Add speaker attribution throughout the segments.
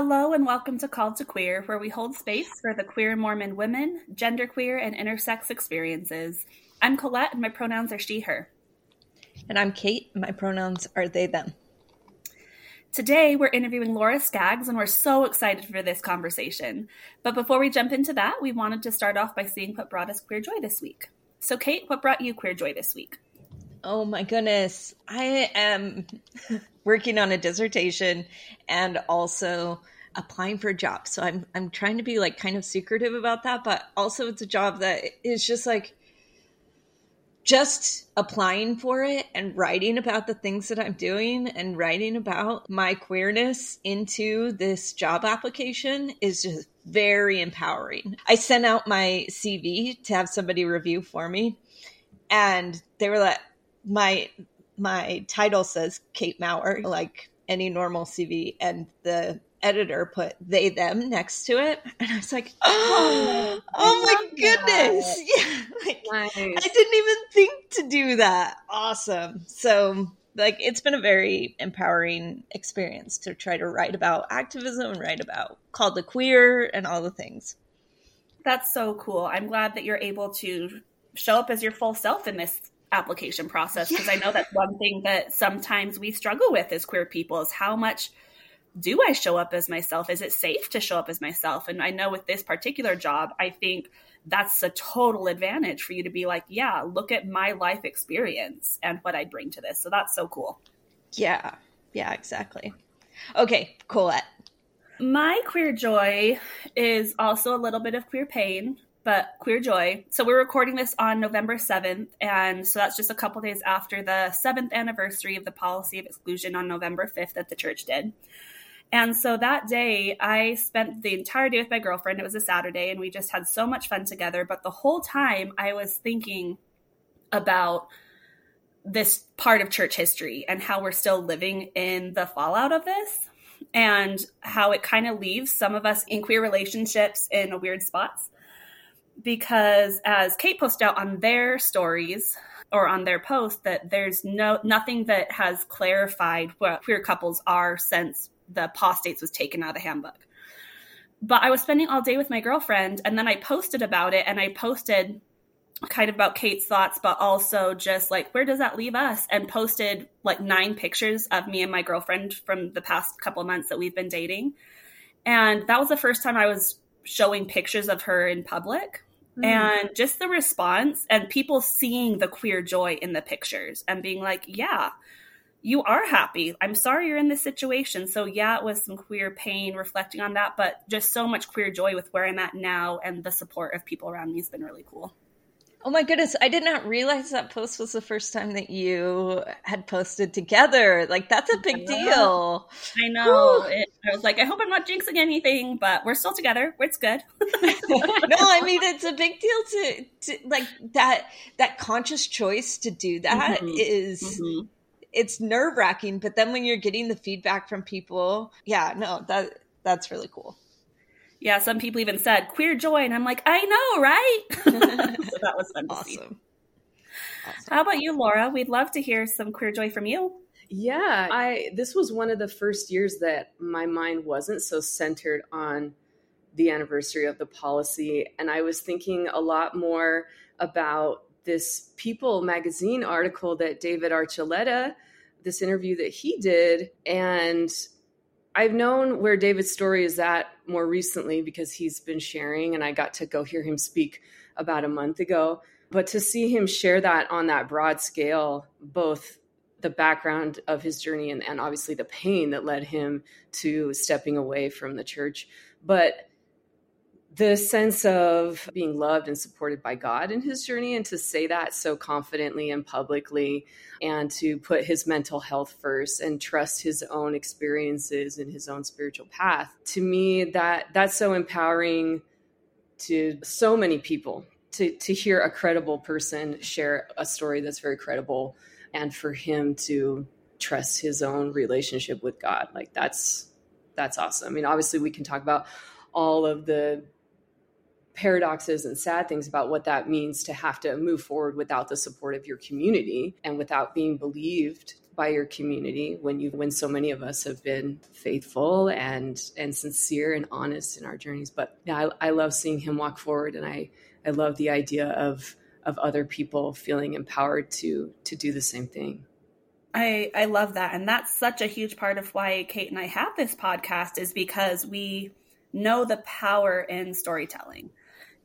Speaker 1: Hello and welcome to Called to Queer, where we hold space for the queer Mormon women, genderqueer, and intersex experiences. I'm Colette, and my pronouns are she, her.
Speaker 2: And I'm Kate, and my pronouns are they, them.
Speaker 1: Today, we're interviewing Laura Skaggs, and we're so excited for this conversation. But before we jump into that, we wanted to start off by seeing what brought us queer joy this week. So, Kate, what brought you queer joy this week?
Speaker 2: Oh my goodness. I am working on a dissertation and also applying for a job. So I'm I'm trying to be like kind of secretive about that, but also it's a job that is just like just applying for it and writing about the things that I'm doing and writing about my queerness into this job application is just very empowering. I sent out my CV to have somebody review for me and they were like my my title says Kate Maurer like any normal CV and the editor put they them next to it. And i was like oh, oh my goodness. Yeah like, nice. i didn't even think to do that. Awesome. So like it's been a very empowering experience to try to write about activism and write about Called to Queer and all the things.
Speaker 1: That's so cool. I'm glad that you're able to show up as your full self in this application process because yeah. i know that's one thing that sometimes we struggle with as queer people is how much do I show up as myself? Is it safe to show up as myself? And I know with this particular job, I think that's a total advantage for you to be like, yeah, look at my life experience and what I bring to this. So that's so cool.
Speaker 2: Yeah. Yeah, exactly. Okay, Colette.
Speaker 1: My queer joy is also a little bit of queer pain, but queer joy. So we're recording this on November 7th. And so that's just a couple days after the seventh anniversary of the policy of exclusion on November 5th that the church did. And so that day, I spent the entire day with my girlfriend. It was a Saturday, and we just had so much fun together. But the whole time, I was thinking about this part of church history and how we're still living in the fallout of this and how it kind of leaves some of us in queer relationships in weird spots. Because as Kate posted out on their stories, or on their post that there's no nothing that has clarified what queer couples are since the apostates was taken out of the handbook. But I was spending all day with my girlfriend, and then I posted about it, and I posted kind of about Kate's thoughts, but also just like, where does that leave us? And posted like nine pictures of me and my girlfriend from the past couple months that we've been dating. And that was the first time I was showing pictures of her in public. Mm. And just the response and people seeing the queer joy in the pictures and being like, yeah, you are happy. I'm sorry you're in this situation. So, yeah, it was some queer pain reflecting on that, but just so much queer joy with where I'm at now and the support of people around me has been really cool.
Speaker 2: Oh my goodness, I did not realize that post was the first time that you had posted together. Like, that's a big I deal.
Speaker 1: I know. It, I was like, I hope I'm not jinxing anything, but we're still together. It's good.
Speaker 2: no, I mean, it's a big deal to, to like that, that conscious choice to do that mm-hmm. is. Mm-hmm it's nerve wracking, but then when you're getting the feedback from people, yeah, no, that that's really cool.
Speaker 1: Yeah, some people even said queer joy, and I'm like, I know, right? so that was fun. Awesome. awesome. How about you, Laura? We'd love to hear some queer joy from you.
Speaker 3: Yeah, I this was one of the first years that my mind wasn't so centered on the anniversary of the policy, and I was thinking a lot more about this People magazine article that David Archuleta, this interview that he did. And I've known where David's story is at more recently because he's been sharing, and I got to go hear him speak about a month ago. But to see him share that on that broad scale, both the background of his journey and, and obviously the pain that led him to stepping away from the church, but the sense of being loved and supported by God in his journey, and to say that so confidently and publicly, and to put his mental health first and trust his own experiences and his own spiritual path. To me, that that's so empowering to so many people to to hear a credible person share a story that's very credible, and for him to trust his own relationship with God. Like that's that's awesome. I mean, obviously, we can talk about all of the paradoxes and sad things about what that means to have to move forward without the support of your community and without being believed by your community when you when so many of us have been faithful and and sincere and honest in our journeys. But yeah I, I love seeing him walk forward and i i love the idea of of other people feeling empowered to to do the same thing.
Speaker 1: I, I love that. And that's such a huge part of why Kate and I have this podcast is because we know the power in storytelling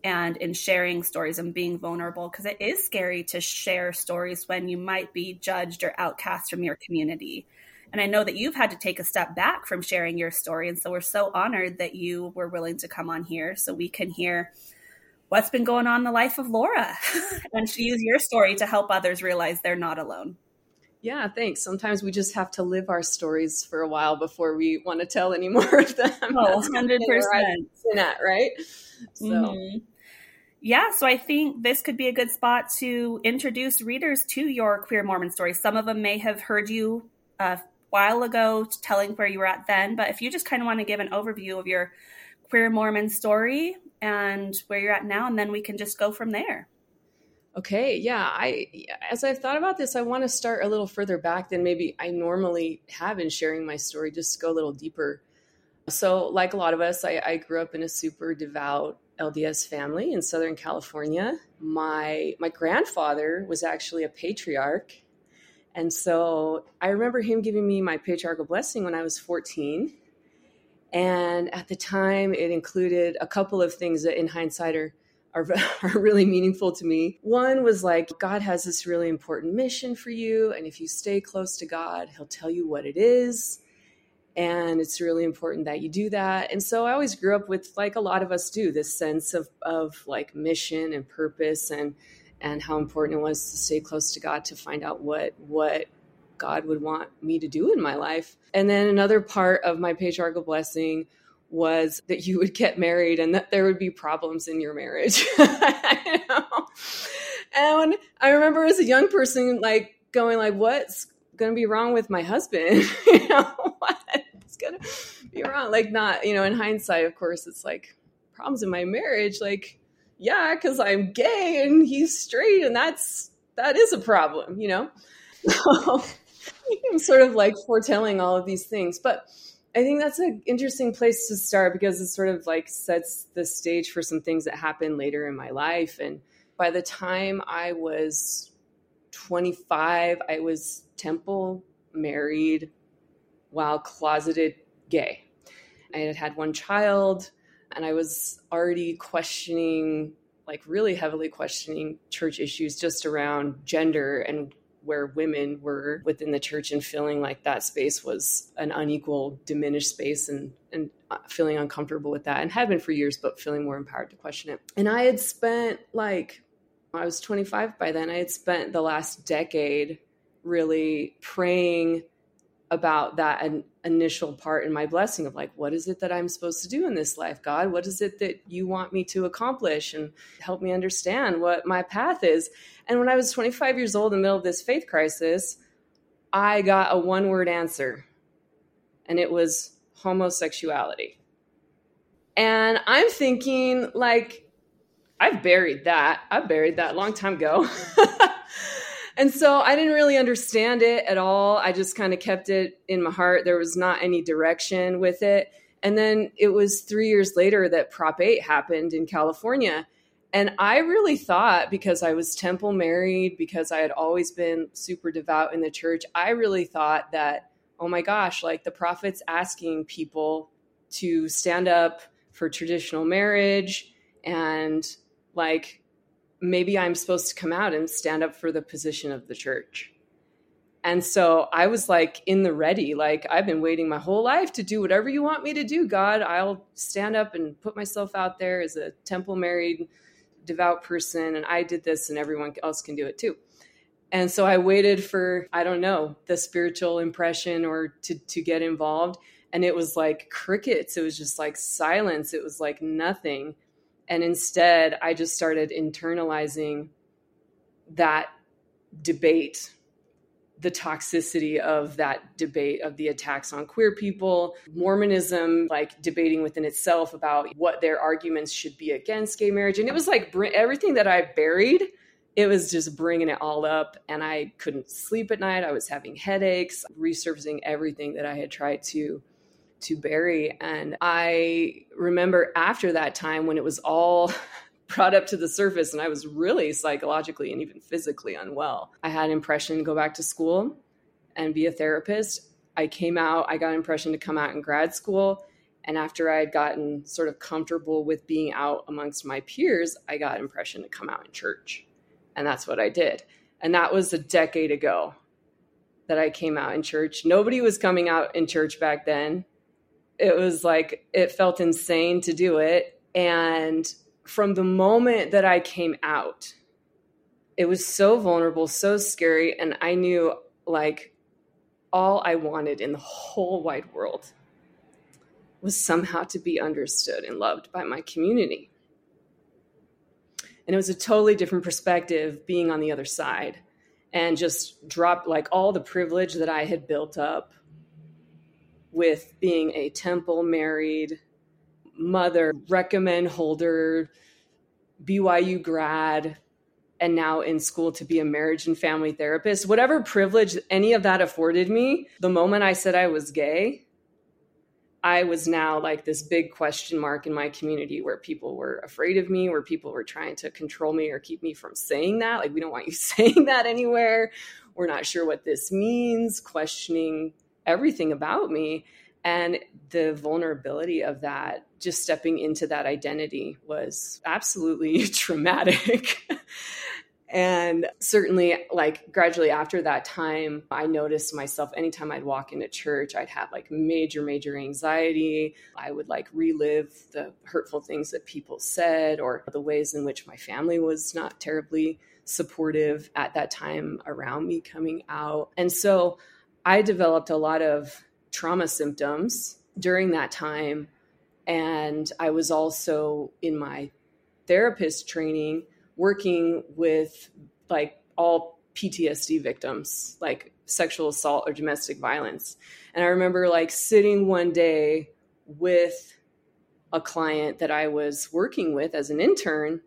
Speaker 1: and in sharing stories and being vulnerable because it is scary to share stories when you might be judged or outcast from your community. And I know that you've had to take a step back from sharing your story. And so we're so honored that you were willing to come on here so we can hear what's been going on in the life of Laura and she use your story to help others realize they're not alone.
Speaker 3: Yeah, thanks. Sometimes we just have to live our stories for a while before we want to tell any more of them.
Speaker 1: Oh, 100%.
Speaker 3: That, right? So. Mm-hmm.
Speaker 1: Yeah, so I think this could be a good spot to introduce readers to your queer Mormon story. Some of them may have heard you a while ago telling where you were at then, but if you just kind of want to give an overview of your queer Mormon story and where you're at now, and then we can just go from there.
Speaker 3: Okay, yeah. I as I've thought about this, I want to start a little further back than maybe I normally have in sharing my story, just go a little deeper. So, like a lot of us, I, I grew up in a super devout LDS family in Southern California. My my grandfather was actually a patriarch. And so I remember him giving me my patriarchal blessing when I was 14. And at the time, it included a couple of things that, in hindsight, are are, are really meaningful to me. One was like, God has this really important mission for you. And if you stay close to God, He'll tell you what it is. And it's really important that you do that. And so I always grew up with, like a lot of us do, this sense of, of like mission and purpose and and how important it was to stay close to God to find out what what God would want me to do in my life. And then another part of my patriarchal blessing was that you would get married and that there would be problems in your marriage. and I remember as a young person, like going like, what's going to be wrong with my husband? you know, to be wrong? Like not, you know, in hindsight, of course, it's like problems in my marriage. Like, yeah, cause I'm gay and he's straight and that's, that is a problem, you know? I'm sort of like foretelling all of these things, but I think that's an interesting place to start because it sort of like sets the stage for some things that happen later in my life. And by the time I was 25, I was temple married while closeted gay. I had had one child and I was already questioning, like really heavily questioning church issues just around gender and where women were within the church and feeling like that space was an unequal, diminished space and, and uh, feeling uncomfortable with that and had been for years, but feeling more empowered to question it. And I had spent like, I was 25 by then, I had spent the last decade really praying about that an initial part in my blessing of like what is it that i'm supposed to do in this life god? What is it that you want me to accomplish? And help me understand what my path is. And when i was 25 years old in the middle of this faith crisis i got a one word answer and it was homosexuality. And i'm thinking like i've buried that. I buried that a long time ago and so I didn't really understand it at all. I just kind of kept it in my heart. There was not any direction with it. And then it was three years later that Prop 8 happened in California. And I really thought because I was temple married, because I had always been super devout in the church, I really thought that, oh my gosh, like the prophet's asking people to stand up for traditional marriage and like maybe I'm supposed to come out and stand up for the position of the church. And so I was like in the ready, like I've been waiting my whole life to do whatever you want me to do, God. I'll stand up and put myself out there as a temple married, devout person. And I did this, and everyone else can do it too. And so I waited for, I don't know, the spiritual impression or to, to get involved. And it was like crickets. It was just like silence. It was like nothing. And instead, I just started internalizing that debate, the toxicity of that debate of the attacks on queer people, Mormonism, like debating within itself about what their arguments should be against gay marriage. And it was like everything that I buried it was just bringing it all up and i couldn't sleep at night i was having headaches resurfacing everything that i had tried to to bury and i remember after that time when it was all brought up to the surface and i was really psychologically and even physically unwell i had impression to go back to school and be a therapist i came out i got impression to come out in grad school and after i had gotten sort of comfortable with being out amongst my peers i got impression to come out in church and that's what I did. And that was a decade ago that I came out in church. Nobody was coming out in church back then. It was like, it felt insane to do it. And from the moment that I came out, it was so vulnerable, so scary. And I knew like all I wanted in the whole wide world was somehow to be understood and loved by my community. And it was a totally different perspective being on the other side and just drop like all the privilege that I had built up with being a temple married mother, recommend holder, BYU grad, and now in school to be a marriage and family therapist. Whatever privilege any of that afforded me, the moment I said I was gay, I was now like this big question mark in my community where people were afraid of me, where people were trying to control me or keep me from saying that. Like, we don't want you saying that anywhere. We're not sure what this means, questioning everything about me. And the vulnerability of that, just stepping into that identity, was absolutely traumatic. And certainly, like gradually after that time, I noticed myself anytime I'd walk into church, I'd have like major, major anxiety. I would like relive the hurtful things that people said or the ways in which my family was not terribly supportive at that time around me coming out. And so I developed a lot of trauma symptoms during that time. And I was also in my therapist training working with like all PTSD victims, like sexual assault or domestic violence. And I remember like sitting one day with a client that I was working with as an intern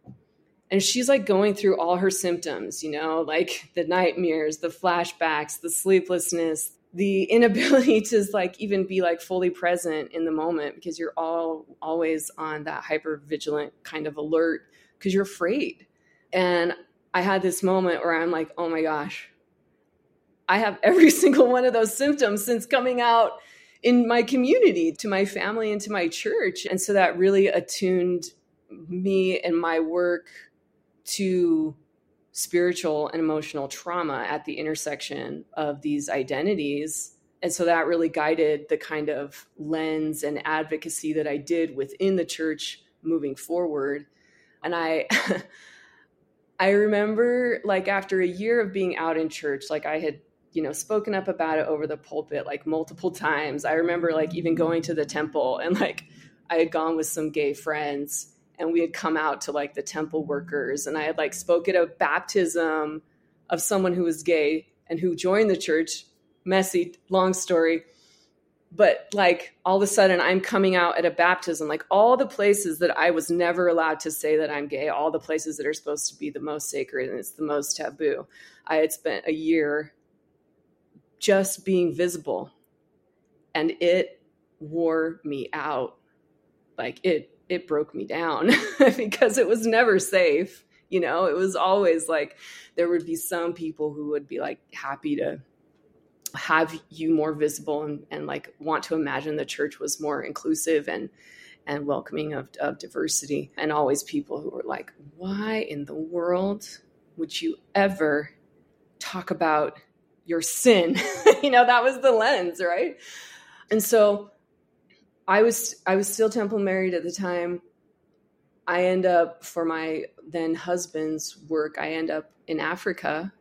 Speaker 3: and she's like going through all her symptoms, you know, like the nightmares, the flashbacks, the sleeplessness, the inability to like even be like fully present in the moment because you're all always on that hyper vigilant kind of alert because you're afraid and I had this moment where I'm like, oh my gosh, I have every single one of those symptoms since coming out in my community, to my family, and to my church. And so that really attuned me and my work to spiritual and emotional trauma at the intersection of these identities. And so that really guided the kind of lens and advocacy that I did within the church moving forward. And I I remember like after a year of being out in church, like I had, you know, spoken up about it over the pulpit like multiple times. I remember like even going to the temple and like I had gone with some gay friends and we had come out to like the temple workers and I had like spoke at a baptism of someone who was gay and who joined the church. Messy, long story. But like all of a sudden i'm coming out at a baptism. Like all the places that i was never allowed to say that i'm gay all the places that are supposed to be the most sacred and it's the most taboo i had spent a year just being visible. And it wore me out. Like it it broke me down because it was never safe you know? It was always like there would be some people who would be like happy to have you more visible and, and like want to imagine the church was more inclusive and and welcoming of, of diversity. And always people who were like why in the world would you ever talk about your sin? You know that was the lens right? And so i was i was still temple married at the time i end up for my then husband's work i end up in africa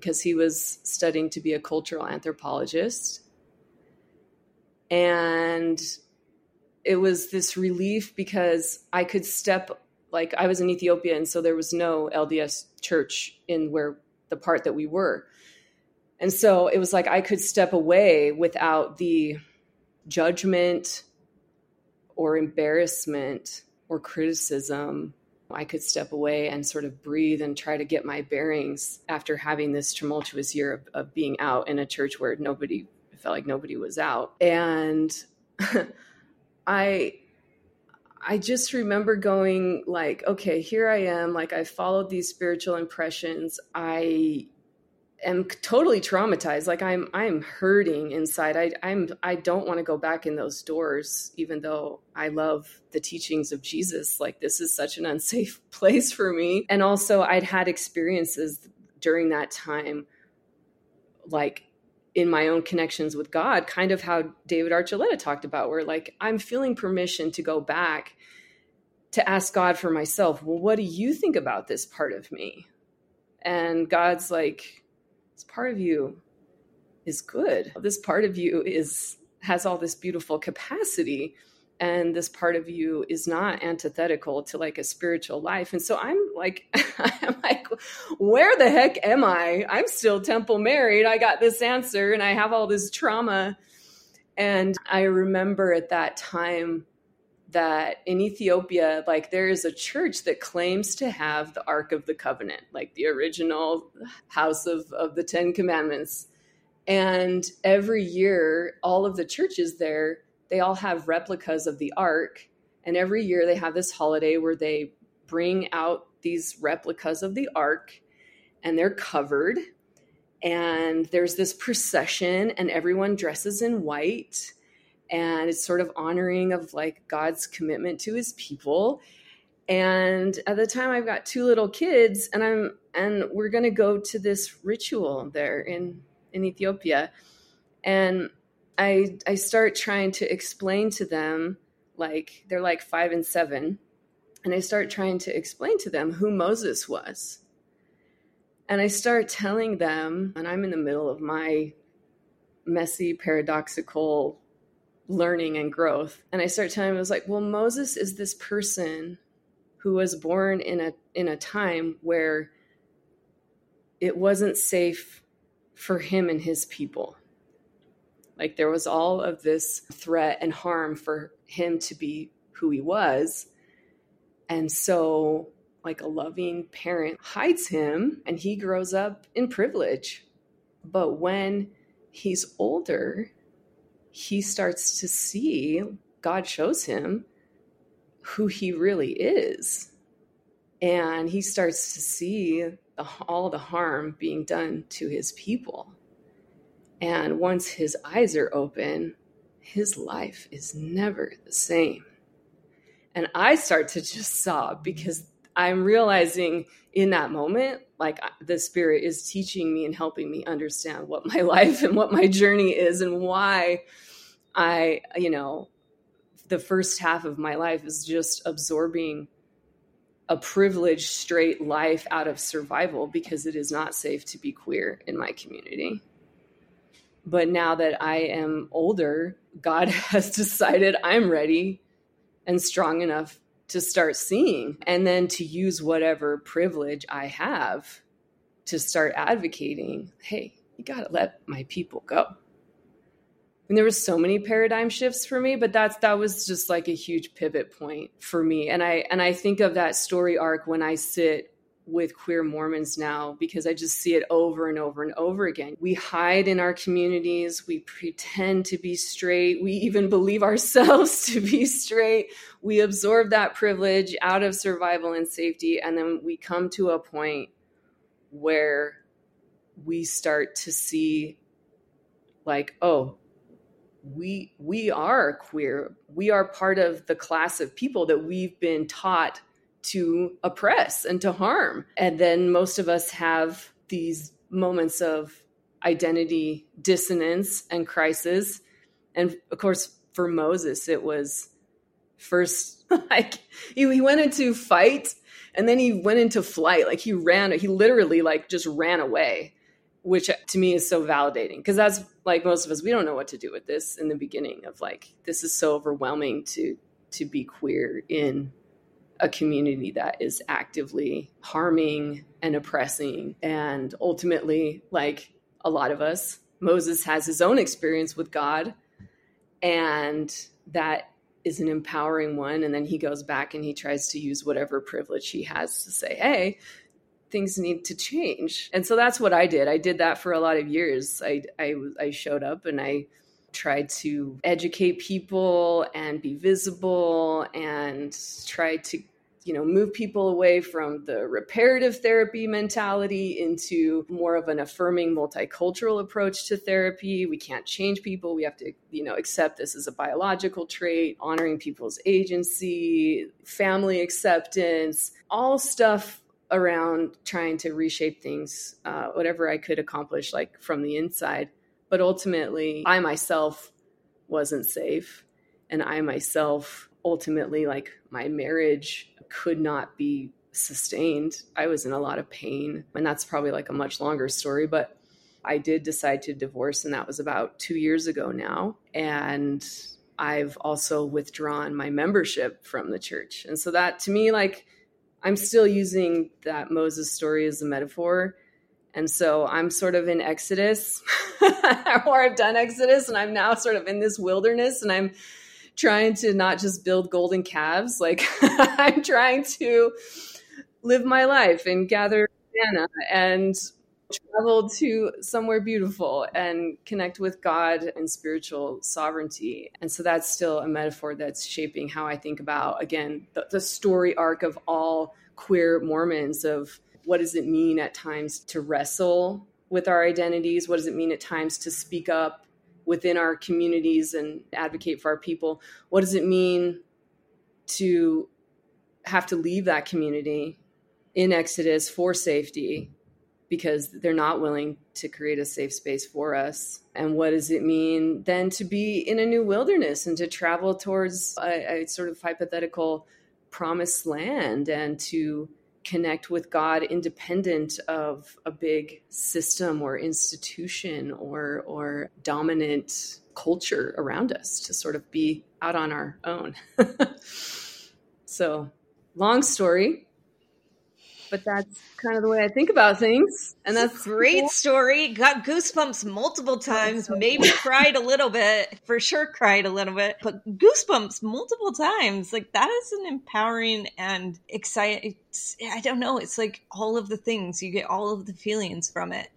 Speaker 3: because he was studying to be a cultural anthropologist. And it was this relief because I could step like I was in Ethiopia and so there was no LDS church in where the part that we were. And so it was like I could step away without the judgment or embarrassment or criticism I could step away and sort of breathe and try to get my bearings after having this tumultuous year of, of being out in a church where nobody felt like nobody was out. And I I just remember going like, okay, here I am, like I followed these spiritual impressions. I am totally traumatized. Like i'm i'm hurting inside. I i'm i don't want to go back in those doors even though i love the teachings of jesus. Like this is such an unsafe place for me. And also i'd had experiences during that time like in my own connections with god kind of how david archuleta talked about where like i'm feeling permission to go back to ask god for myself well what do you think about this part of me? And god's like this part of you is good. This part of you is has all this beautiful capacity and this part of you is not antithetical to like a spiritual life. And so i'm like i'm like where the heck am i? I'm still temple married. I got this answer and i have all this trauma. And i remember at that time that in Ethiopia, like there is a church that claims to have the Ark of the Covenant, like the original house of, of the Ten Commandments. And every year, all of the churches there, they all have replicas of the Ark. And every year they have this holiday where they bring out these replicas of the Ark and they're covered. And there's this procession, and everyone dresses in white and it's sort of honoring of like God's commitment to his people. And at the time I've got two little kids and I'm and we're going to go to this ritual there in in Ethiopia. And I I start trying to explain to them like they're like 5 and 7 and I start trying to explain to them who Moses was. And I start telling them and I'm in the middle of my messy paradoxical learning and growth. And I started telling him, I was like, well, Moses is this person who was born in a in a time where it wasn't safe for him and his people. Like there was all of this threat and harm for him to be who he was. And so like a loving parent hides him and he grows up in privilege. But when he's older, he starts to see, God shows him who he really is. And he starts to see the, all the harm being done to his people. And once his eyes are open, his life is never the same. And I start to just sob because I'm realizing in that moment, like the spirit is teaching me and helping me understand what my life and what my journey is and why I, you know, the first half of my life is just absorbing a privileged straight life out of survival because it is not safe to be queer in my community. But now that I am older, God has decided I'm ready and strong enough to start seeing and then to use whatever privilege I have to start advocating hey, you got to let my people go and there were so many paradigm shifts for me but that's that was just like a huge pivot point for me. And i and i think of that story arc when i sit with queer mormons now because i just see it over and over and over again. We hide in our communities. We pretend to be straight. We even believe ourselves to be straight. We absorb that privilege out of survival and safety and then we come to a point where we start to see like oh we we are queer. We are part of the class of people that we've been taught to oppress and to harm. And then most of us have these moments of identity dissonance and crisis. And of course for moses it was first like he, he went into fight and then he went into flight. Like he ran he literally like just ran away which to me is so validating because that's like most of us we don't know what to do with this in the beginning of like this is so overwhelming to to be queer in a community that is actively harming and oppressing. And ultimately like a lot of us Moses has his own experience with God and that is an empowering one. And then he goes back and he tries to use whatever privilege he has to say hey things need to change. And so that's what i did. I did that for a lot of years. I i, I showed up and i tried to educate people and be visible and tried to you know move people away from the reparative therapy mentality into more of an affirming multicultural approach to therapy. We can't change people. We have to you know accept this as a biological trait honoring people's agency family acceptance all stuff around trying to reshape things uh, whatever i could accomplish like from the inside but ultimately i myself wasn't safe and i myself ultimately like my marriage could not be sustained. I was in a lot of pain. And that's probably like a much longer story, but I did decide to divorce, and that was about two years ago now. And I've also withdrawn my membership from the church. And so that to me, like, I'm still using that Moses story as a metaphor. And so I'm sort of in Exodus, or I've done Exodus, and I'm now sort of in this wilderness, and I'm trying to not just build golden calves. Like I'm trying to live my life and gather manna and travel to somewhere beautiful and connect with God and spiritual sovereignty. And so that's still a metaphor that's shaping how I think about, again, the, the story arc of all queer Mormons of what does it mean at times to wrestle with our identities? What does it mean at times to speak up within our communities and advocate for our people. What does it mean to have to leave that community in Exodus for safety because they're not willing to create a safe space for us? And what does it mean then to be in a new wilderness and to travel towards a, a sort of hypothetical promised land and to connect with God independent of a big system or institution or or dominant culture around us to sort of be out on our own. so, long story, but that's kind of the way I think about things. And that's
Speaker 2: a great cool. story. Got goosebumps multiple times, maybe cried a little bit, for sure cried a little bit, but goosebumps multiple times. Like that is an empowering and exciting. I don't know. It's like all of the things you get, all of the feelings from it.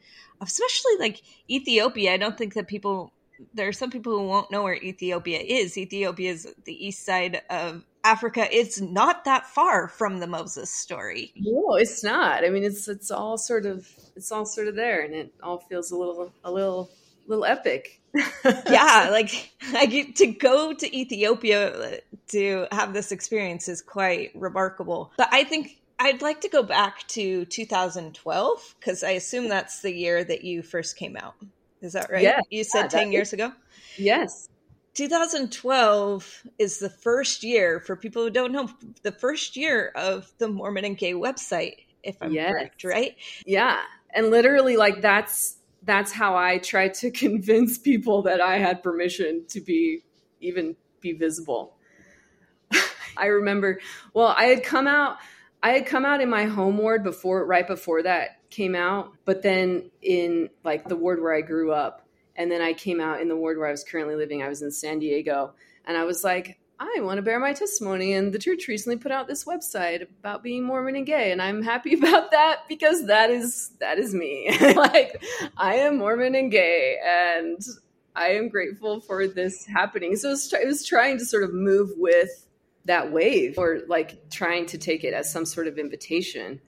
Speaker 2: Especially like Ethiopia. I don't think that people there are some people who won't know where Ethiopia is. Ethiopia is the east side of Africa. It's not that far from the Moses story.
Speaker 3: No, it's not. I mean, it's it's all sort of it's all sort of there, and it all feels a little a little little epic.
Speaker 2: yeah, like I get to go to Ethiopia uh, to have this experience is quite remarkable. But I think I'd like to go back to 2012 because I assume that's the year that you first came out. Is that right?
Speaker 3: Yeah,
Speaker 2: you said
Speaker 3: yeah,
Speaker 2: 10 years ago?
Speaker 3: Yes.
Speaker 2: 2012 is the first year, for people who don't know, the first year of the Mormon and Gay website, if I'm yes. correct, right?
Speaker 3: Yeah. And literally, like, that's that's how I tried to convince people that I had permission to be even be visible. I remember, well, I had come out, I had come out in my home ward before, right before that came out, but then in like the ward where I grew up, and then I came out in the ward where I was currently living. I was in San Diego, and I was like, I want to bear my testimony. And the church recently put out this website about being Mormon and gay, and I'm happy about that because that is that is me. like I am Mormon and gay, and I am grateful for this happening. So it was, it was trying to sort of move with that wave, or like trying to take it as some sort of invitation.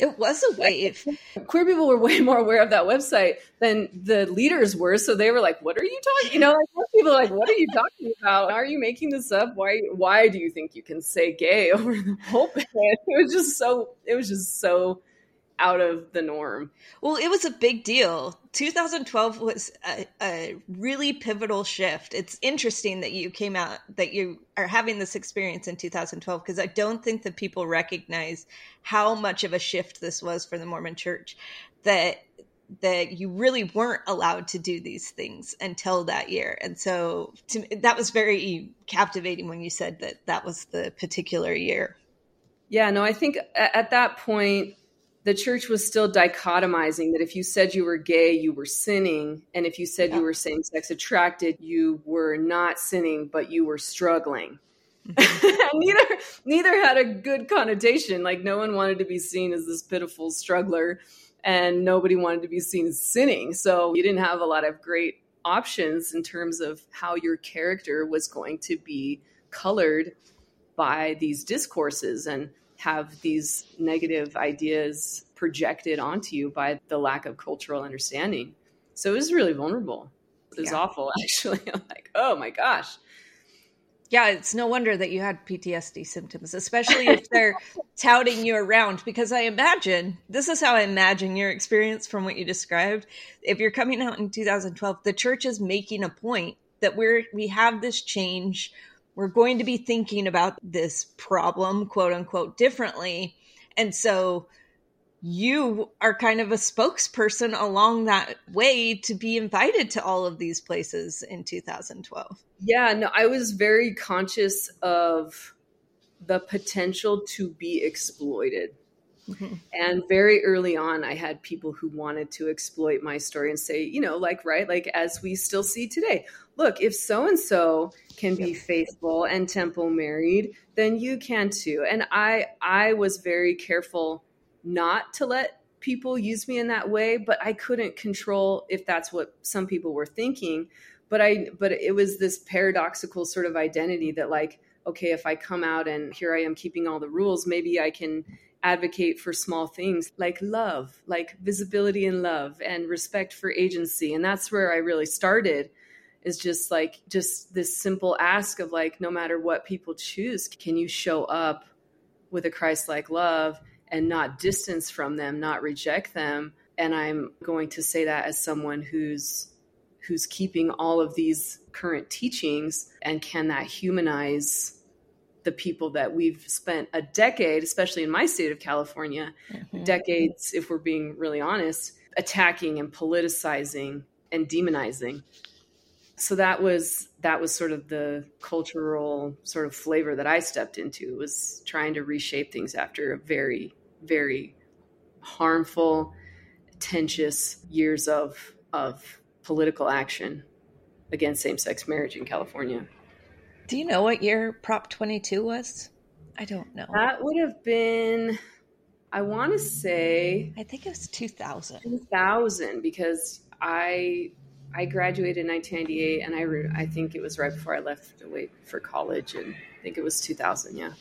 Speaker 2: It was a wave.
Speaker 3: Queer people were way more aware of that website than the leaders were. So they were like, "What are you talking?" You know, like people are like, "What are you talking about? Are you making this up? Why? Why do you think you can say gay over the pulpit?" It was just so. It was just so out of the norm.
Speaker 2: Well, it was a big deal. 2012 was a, a, really pivotal shift. It's interesting that you came out, that you are having this experience in 2012, because I don't think that people recognize how much of a shift this was for the Mormon church. That that you really weren't allowed to do these things until that year. And so to, that was very captivating when you said that that was the particular year.
Speaker 3: Yeah, no, I think at that point the church was still dichotomizing that if you said you were gay, you were sinning. And if you said yeah. you were same sex attracted, you were not sinning, but you were struggling. Mm-hmm. neither neither had a good connotation. Like no one wanted to be seen as this pitiful struggler, and nobody wanted to be seen as sinning. So you didn't have a lot of great options in terms of how your character was going to be colored by these discourses and have these negative ideas projected onto you by the lack of cultural understanding. So it was really vulnerable. It was yeah. awful, actually. I'm like, oh my gosh.
Speaker 2: Yeah, it's no wonder that you had PTSD symptoms, especially if they're touting you around. Because I imagine this is how I imagine your experience from what you described. If you're coming out in 2012, the church is making a point that we're we have this change we're going to be thinking about this problem, quote unquote, differently. And so you are kind of a spokesperson along that way to be invited to all of these places in 2012.
Speaker 3: Yeah, no, I was very conscious of the potential to be exploited. Mm-hmm. And very early on, I had people who wanted to exploit my story and say, you know, like, right, like as we still see today, look, if so and so can be faithful and temple married, then you can too. And I I was very careful not to let people use me in that way, but I couldn't control if that's what some people were thinking. But I but it was this paradoxical sort of identity that like, okay, if I come out and here I am keeping all the rules, maybe I can advocate for small things like love, like visibility and love and respect for agency. And that's where I really started is just like just this simple ask of like no matter what people choose can you show up with a christ-like love and not distance from them not reject them and i'm going to say that as someone who's who's keeping all of these current teachings and can that humanize the people that we've spent a decade especially in my state of california mm-hmm. decades if we're being really honest attacking and politicizing and demonizing so that was that was sort of the cultural sort of flavor that I stepped into was trying to reshape things after a very very harmful tenuous years of of political action against same-sex marriage in California.
Speaker 2: Do you know what year Prop 22 was? I don't know.
Speaker 3: That would have been I want to say
Speaker 2: I think it was 2000.
Speaker 3: 2000 because I I graduated in 1998, and I re- I think it was right before I left to wait for college, and I think it was 2000. Yeah.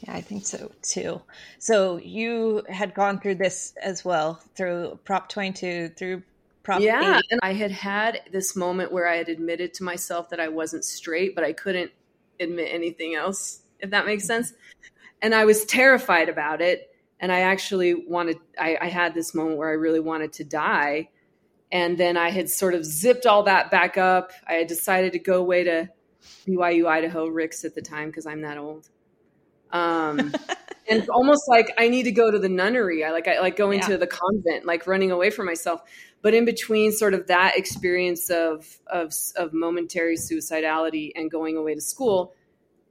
Speaker 2: Yeah, I think so too. So you had gone through this as well through Prop 22, through Prop
Speaker 3: yeah, 8. and I had had this moment where I had admitted to myself that I wasn't straight, but I couldn't admit anything else, if that makes sense. And I was terrified about it. And I actually wanted, I, I had this moment where I really wanted to die and then I had sort of zipped all that back up. I had decided to go away to BYU Idaho Ricks at the time because I'm that old. Um, and almost like I need to go to the nunnery. I like I like going yeah. to the convent, like running away from myself. But in between, sort of that experience of of of momentary suicidality and going away to school,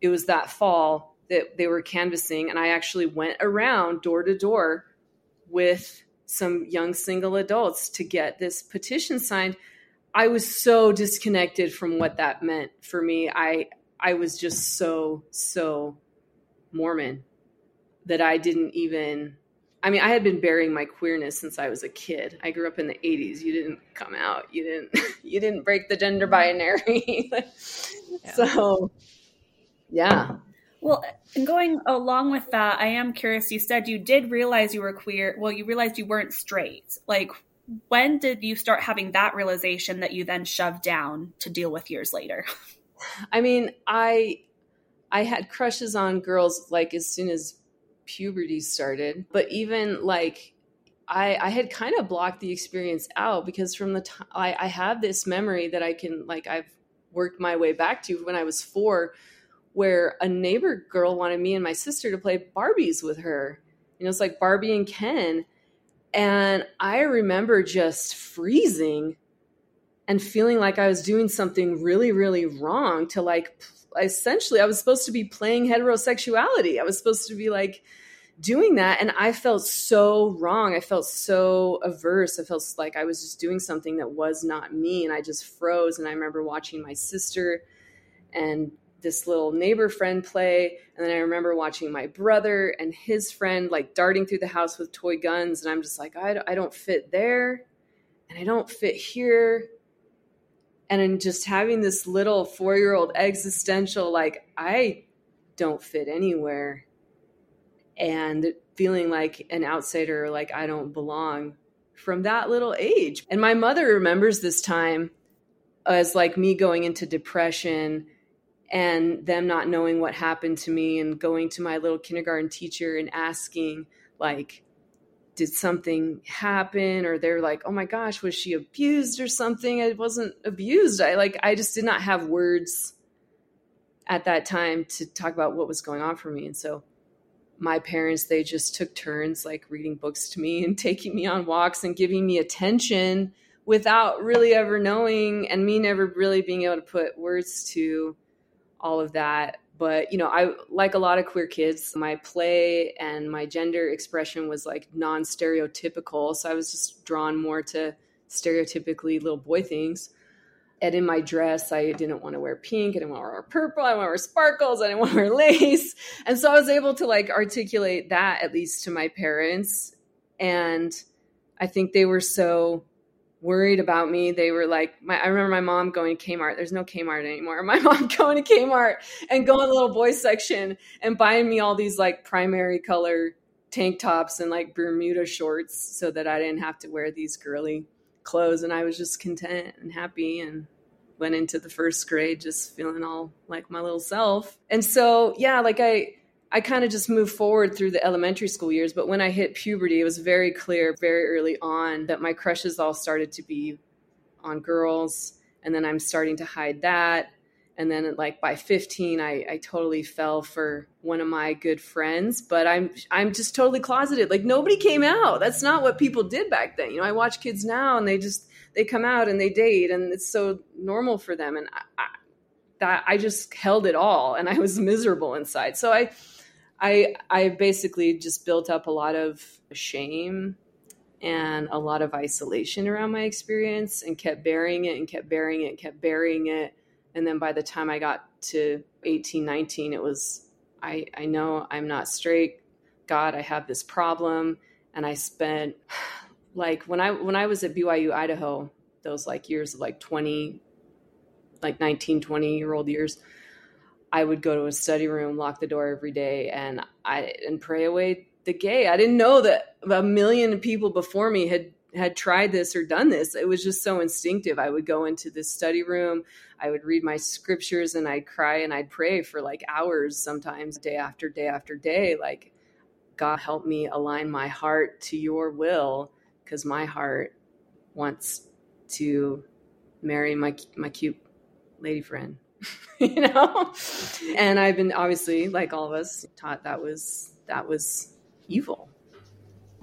Speaker 3: it was that fall that they were canvassing, and I actually went around door to door with some young single adults to get this petition signed i was so disconnected from what that meant for me. I i was just so so mormon that i didn't even i mean i had been burying my queerness since i was a kid. I grew up in the 80s you didn't come out. You didn't you didn't break the gender binary. Yeah. so yeah
Speaker 1: well, and going along with that, I am curious. You said you did realize you were queer. Well, you realized you weren't straight. Like, when did you start having that realization that you then shoved down to deal with years later?
Speaker 3: I mean, I I had crushes on girls like as soon as puberty started, but even like I, I had kind of blocked the experience out because from the time I, I have this memory that I can like I've worked my way back to when I was four where a neighbor girl wanted me and my sister to play Barbies with her. You know, it's like Barbie and Ken. And I remember just freezing and feeling like I was doing something really, really wrong to like essentially I was supposed to be playing heterosexuality. I was supposed to be like doing that and i felt so wrong i felt so averse i felt like i was just doing something that was not me and i just froze and i remember watching my sister and this little neighbor friend play and then i remember watching my brother and his friend like darting through the house with toy guns and i'm just like i, I don't fit there and i don't fit here and in just having this little four year old existential like i don't fit anywhere and feeling like an outsider, like I don't belong from that little age. And my mother remembers this time as like me going into depression and them not knowing what happened to me and going to my little kindergarten teacher and asking like did something happen? Or they're like oh my gosh was she abused or something? I wasn't abused. I like i just did not have words at that time to talk about what was going on for me. And so my parents they just took turns like reading books to me and taking me on walks and giving me attention without really ever knowing and me never really being able to put words to all of that but you know i like a lot of queer kids my play and my gender expression was like non-stereotypical so i was just drawn more to stereotypically little boy things and in my dress, I didn't want to wear pink. I didn't want to wear purple. I want to wear sparkles. I didn't want to wear lace. And so I was able to like articulate that at least to my parents. And I think they were so worried about me. They were like, my, I remember my mom going to Kmart. There's no Kmart anymore. My mom going to Kmart and going to the little boys section and buying me all these like primary color tank tops and like Bermuda shorts so that I didn't have to wear these girly clothes and I was just content and happy and went into the first grade just feeling all like my little self. And so, yeah, like I I kind of just moved forward through the elementary school years, but when I hit puberty, it was very clear very early on that my crushes all started to be on girls and then I'm starting to hide that. And then like by 15 I, I totally fell for one of my good friends but i'm i'm just totally closeted. Like nobody came out. That's not what people did back then. You know i watch kids now and they just they come out and they date and it's so normal for them and I, I, that i just held it all and i was miserable inside. So i i i basically just built up a lot of shame and a lot of isolation around my experience and kept burying it and kept burying it and kept burying it. And then by the time i got to 18 19 it was i i know i'm not straight. God i have this problem. And i spent like when i when i was at byu idaho those like years of like 20 like 19 20 year old years i would go to a study room lock the door every day and i and pray away the gay i didn't know that a million people before me had had tried this or done this. It was just so instinctive. I would go into this study room, I would read my scriptures and I'd cry and I'd pray for like hours sometimes, day after day after day. Like, God, help me align my heart to your will because my heart wants to marry my, my cute lady friend. you know and i've been obviously like all of us taught that was that was evil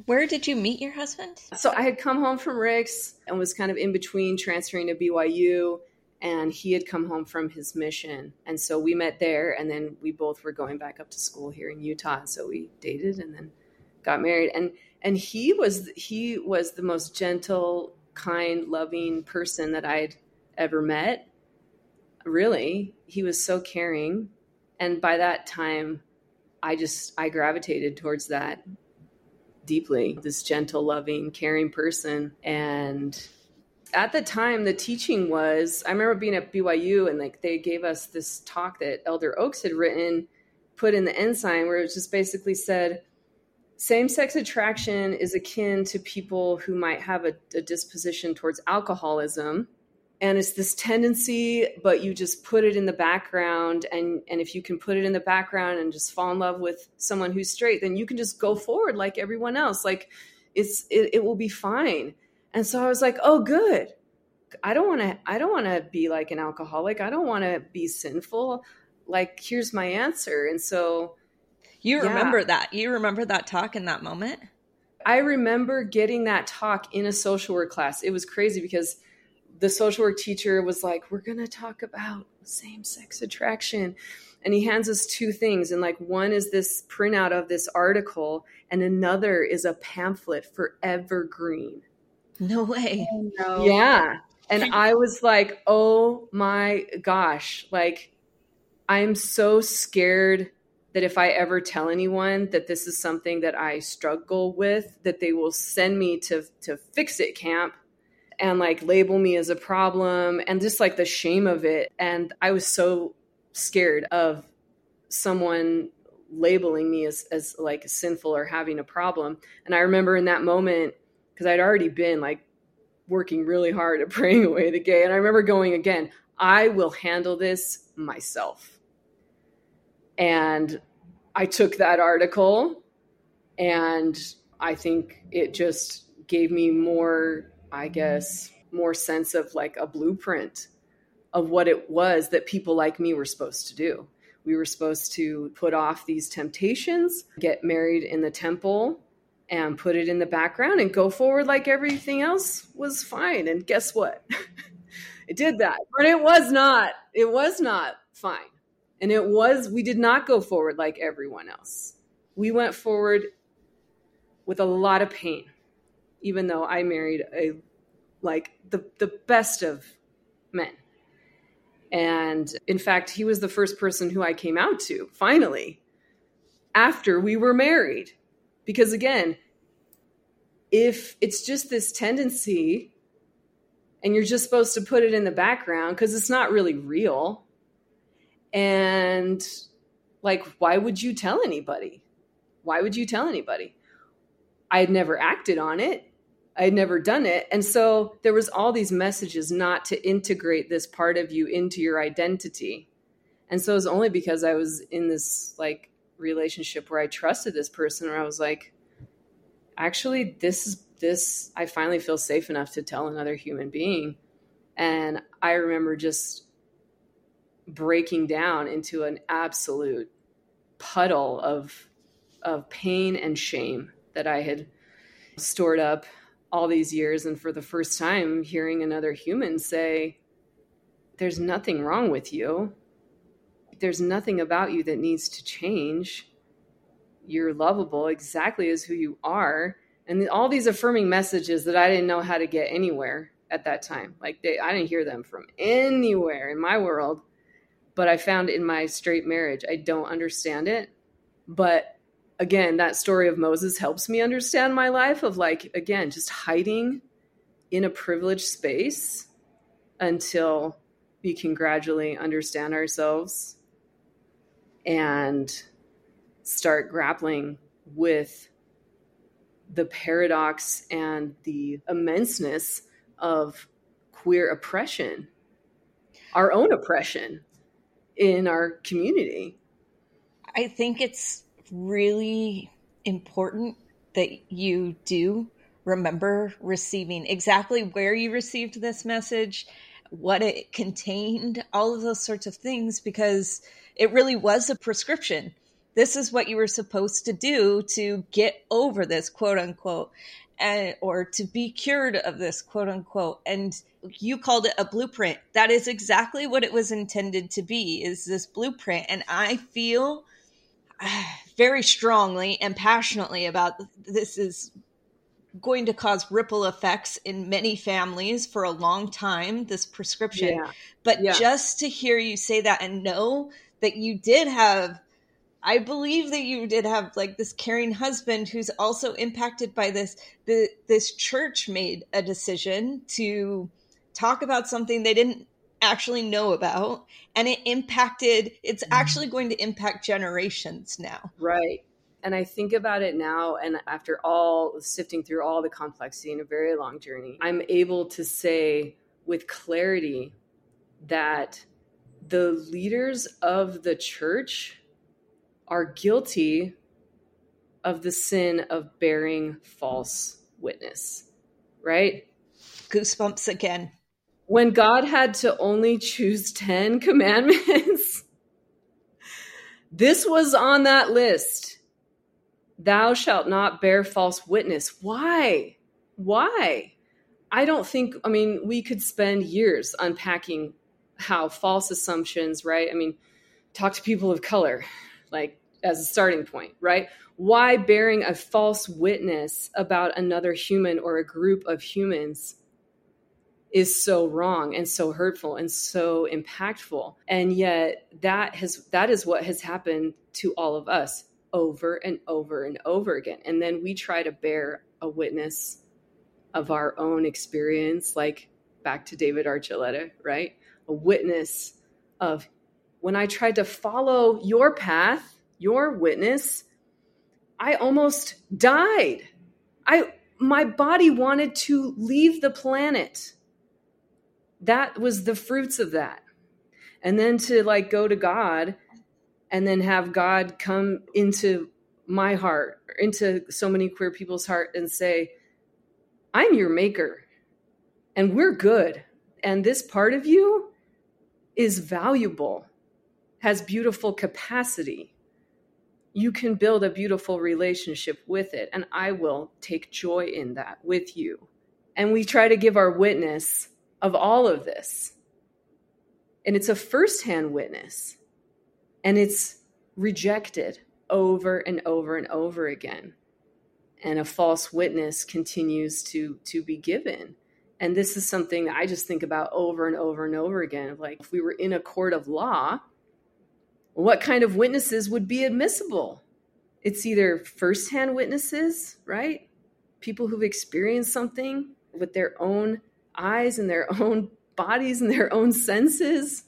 Speaker 2: where did you meet your husband?
Speaker 3: So I had come home from Ricks and was kind of in between transferring to BYU and he had come home from his mission. And so we met there and then we both were going back up to school here in Utah. And so we dated and then got married and and he was he was the most gentle, kind, loving person that I'd ever met. Really, he was so caring and by that time I just I gravitated towards that deeply this gentle, loving, caring person. And at the time, the teaching was I remember being at BYU and like they gave us this talk that Elder Oaks had written, put in the ensign, where it just basically said, same sex attraction is akin to people who might have a, a disposition towards alcoholism and it's this tendency but you just put it in the background. And and if you can put it in the background and just fall in love with someone who's straight then you can just go forward like everyone else. Like it's it, it will be fine. And so i was like oh good. I don't want to i don't want to be like an alcoholic. I don't want to be sinful. Like here's my answer. And so
Speaker 2: you remember yeah. that you remember that talk in that moment?
Speaker 3: I remember getting that talk in a social work class. It was crazy because the social work teacher was like, We're going to talk about same sex attraction. and he hands us two things and like one is this printout of this article and another is a pamphlet for evergreen.
Speaker 2: No way.
Speaker 3: Oh, no. yeah. And i was like oh my gosh. Like i'm so scared that if i ever tell anyone that this is something that i struggle with that they will send me to to fix it camp and like label me as a problem and just like the shame of it and i was so scared of someone labeling me as, as like sinful or having a problem. And I remember in that moment, because I'd already been like working really hard at praying away the gay. And I remember going again, I will handle this myself. And I took that article and I think it just gave me more, I guess, more sense of like a blueprint of what it was that people like me were supposed to do. We were supposed to put off these temptations, get married in the temple, and put it in the background and go forward like everything else was fine. And guess what? it did that, but it was not. It was not fine. And it was, we did not go forward like everyone else. We went forward with a lot of pain, even though I married a, like, the, the best of men and in fact, he was the first person who I came out to finally after we were married. Because again, if it's just this tendency and you're just supposed to put it in the background because it's not really real, and like, why would you tell anybody? Why would you tell anybody? I had never acted on it. I had never done it. And so there was all these messages not to integrate this part of you into your identity. And so it was only because I was in this like relationship where I trusted this person where I was like, actually, this is this I finally feel safe enough to tell another human being. And I remember just breaking down into an absolute puddle of of pain and shame that I had stored up all these years and for the first time hearing another human say there's nothing wrong with you. There's nothing about you that needs to change. You're lovable exactly as who you are. And all these affirming messages that i didn't know how to get anywhere at that time. Like they i didn't hear them from anywhere in my world but i found in my straight marriage i don't understand it but again, that story of Moses helps me understand my life of like, again, just hiding in a privileged space until we can gradually understand ourselves and start grappling with the paradox and the immenseness of queer oppression, our own oppression in our community.
Speaker 2: I think it's really important that you do remember receiving exactly where you received this message, what it contained, all of those sorts of things, because it really was a prescription. This is what you were supposed to do to get over this, quote unquote, and, or to be cured of this, quote unquote. And you called it a blueprint. That is exactly what it was intended to be, is this blueprint. And I feel very strongly and passionately about this is going to cause ripple effects in many families for a long time this prescription yeah. but yeah. just to hear you say that and know that you did have i believe that you did have like this caring husband who's also impacted by this the, this church made a decision to talk about something they didn't actually know about and it impacted it's mm-hmm. actually going to impact generations now.
Speaker 3: Right. And i think about it now and after all sifting through all the complexity in a very long journey i'm able to say with clarity that the leaders of the church are guilty of the sin of bearing false witness. Right?
Speaker 2: Goosebumps again
Speaker 3: when God had to only choose 10 commandments, this was on that list. Thou shalt not bear false witness. Why? Why? I don't think, I mean, we could spend years unpacking how false assumptions, right? I mean, talk to people of color, like as a starting point, right? Why bearing a false witness about another human or a group of humans is so wrong and so hurtful and so impactful. And yet that has that is what has happened to all of us over and over and over again. And then we try to bear a witness of our own experience, like back to David Archuleta, right? A witness of when I tried to follow your path, your witness, I almost died. I my body wanted to leave the planet. That was the fruits of that. And then to like go to God and then have God come into my heart, into so many queer people's heart and say, I'm your maker and we're good. And this part of you is valuable, has beautiful capacity. You can build a beautiful relationship with it, and I will take joy in that with you. And we try to give our witness of all of this. And it's a firsthand witness. And it's rejected over and over and over again. And a false witness continues to to be given. And this is something i just think about over and over and over again. Like if we were in a court of law what kind of witnesses would be admissible? It's either firsthand witnesses right? People who've experienced something with their own eyes and their own bodies and their own senses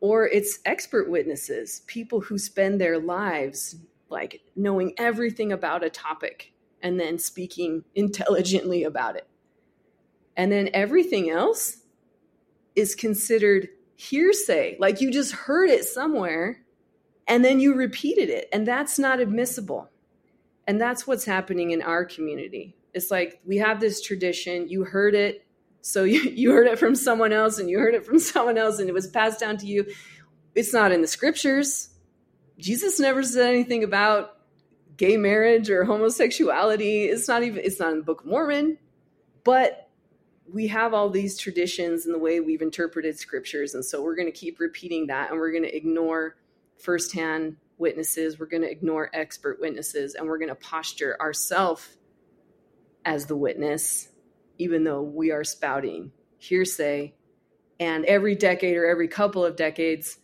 Speaker 3: or it's expert witnesses, people who spend their lives like knowing everything about a topic and then speaking intelligently about it. And then everything else is considered hearsay, like you just heard it somewhere and then you repeated it. And that's not admissible. And that's what's happening in our community. It's like we have this tradition, you heard it so you, you heard it from someone else and you heard it from someone else and it was passed down to you. It's not in the scriptures. Jesus never said anything about gay marriage or homosexuality. It's not even it's not in the Book of Mormon. But we have all these traditions and the way we've interpreted scriptures. And so we're going to keep repeating that and we're going to ignore firsthand witnesses. We're going to ignore expert witnesses and we're going to posture ourselves as the witness even though we are spouting hearsay. And every decade or every couple of decades,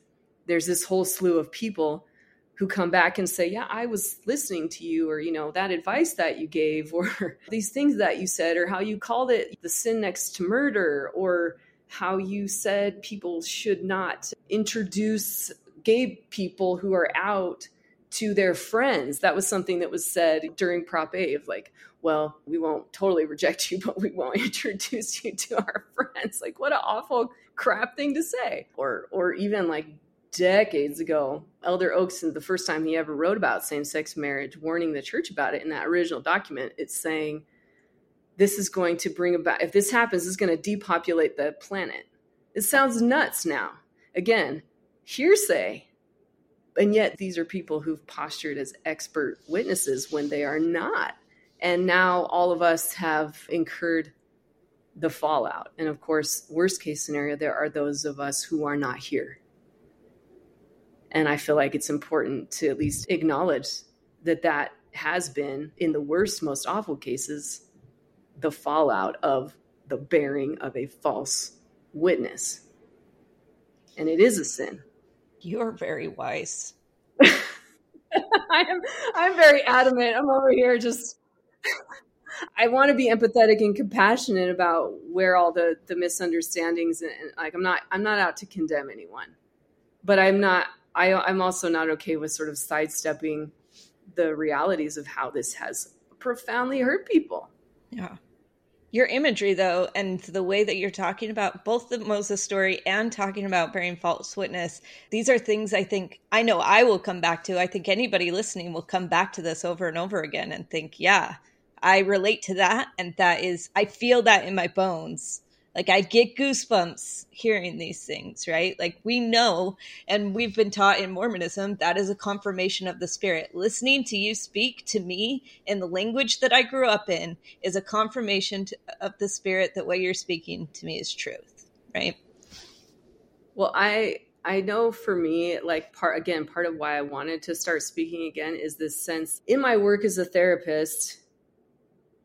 Speaker 3: there's this whole slew of people who come back and say, Yeah, I was listening to you, or, you know, that advice that you gave, or these things that you said, or how you called it the sin next to murder, or how you said people should not introduce gay people who are out to their friends. That was something that was said during Prop 8 of like, well, we won't totally reject you, but we won't introduce you to our friends. Like, what an awful crap thing to say. Or, or even like decades ago, Elder Oakson, the first time he ever wrote about same sex marriage, warning the church about it in that original document, it's saying, this is going to bring about, if this happens, it's going to depopulate the planet. It sounds nuts now. Again, hearsay. And yet, these are people who've postured as expert witnesses when they are not and now all of us have incurred the fallout. And of course, worst case scenario, there are those of us who are not here. And I feel like it's important to at least acknowledge that that has been, in the worst, most awful cases, the fallout of the bearing of a false witness. And it is a sin.
Speaker 2: You're very wise.
Speaker 3: I am I'm very adamant. I'm over here just I want to be empathetic and compassionate about where all the the misunderstandings and, and, like I'm not I'm not out to condemn anyone, but I'm not I I'm also not okay with sort of sidestepping the realities of how this has profoundly hurt people.
Speaker 2: Yeah. Your imagery, though, and the way that you're talking about both the Moses story and talking about bearing false witness, these are things I think I know I will come back to. I think anybody listening will come back to this over and over again and think, yeah, I relate to that. And that is, I feel that in my bones. Like I get goosebumps hearing these things, right? Like we know, and we've been taught in Mormonism, that is a confirmation of the Spirit. Listening to you speak to me in the language that I grew up in is a confirmation to, of the Spirit that what you're speaking to me is truth, right?
Speaker 3: Well, I I know for me, like part again, part of why I wanted to start speaking again is this sense in my work as a therapist,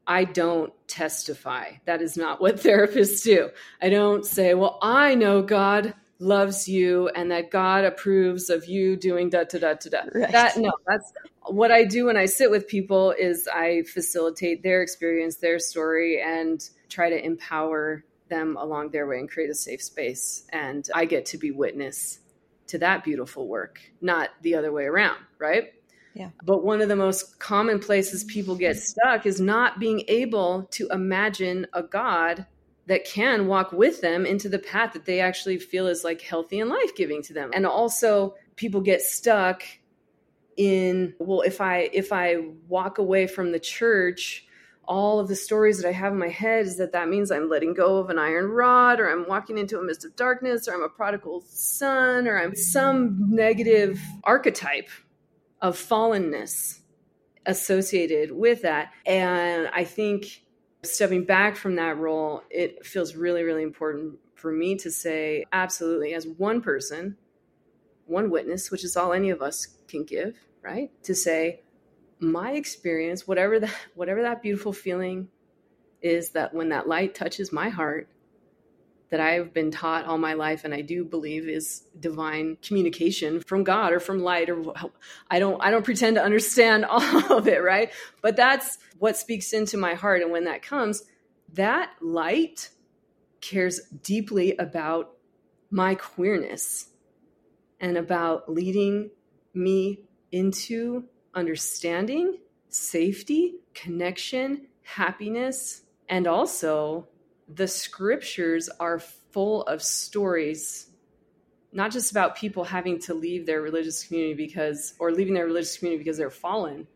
Speaker 3: I don't testify. That is not what therapists do. I don't say, well, I know God loves you and that God approves of you doing da da da da da. Right. That no, that's what I do when I sit with people is I facilitate their experience, their story, and try to empower them along their way and create a safe space. And I get to be witness to that beautiful work, not the other way around, right?
Speaker 2: Yeah.
Speaker 3: But one of the most common places people get mm-hmm. stuck is not being able to imagine a God that can walk with them into the path that they actually feel is like healthy and life giving to them. And also, people get stuck in well if i if i walk away from the church all of the stories that I have in my head is that that means I'm letting go of an iron rod, or I'm walking into a mist of darkness, or I'm a prodigal son, or I'm some negative archetype of fallenness associated with that. And I think stepping back from that role, it feels really, really important for me to say, absolutely, as one person, one witness, which is all any of us can give, right? To say, my experience, whatever that whatever that beautiful feeling is that when that light touches my heart, that I've been taught all my life and I do believe is divine communication from God or from light or I don't I don't pretend to understand all of it, right? But that's what speaks into my heart and when that comes, that light cares deeply about my queerness and about leading me into understanding, safety, connection, happiness, and also the scriptures are full of stories not just about people having to leave their religious community because or leaving their religious community because they're fallen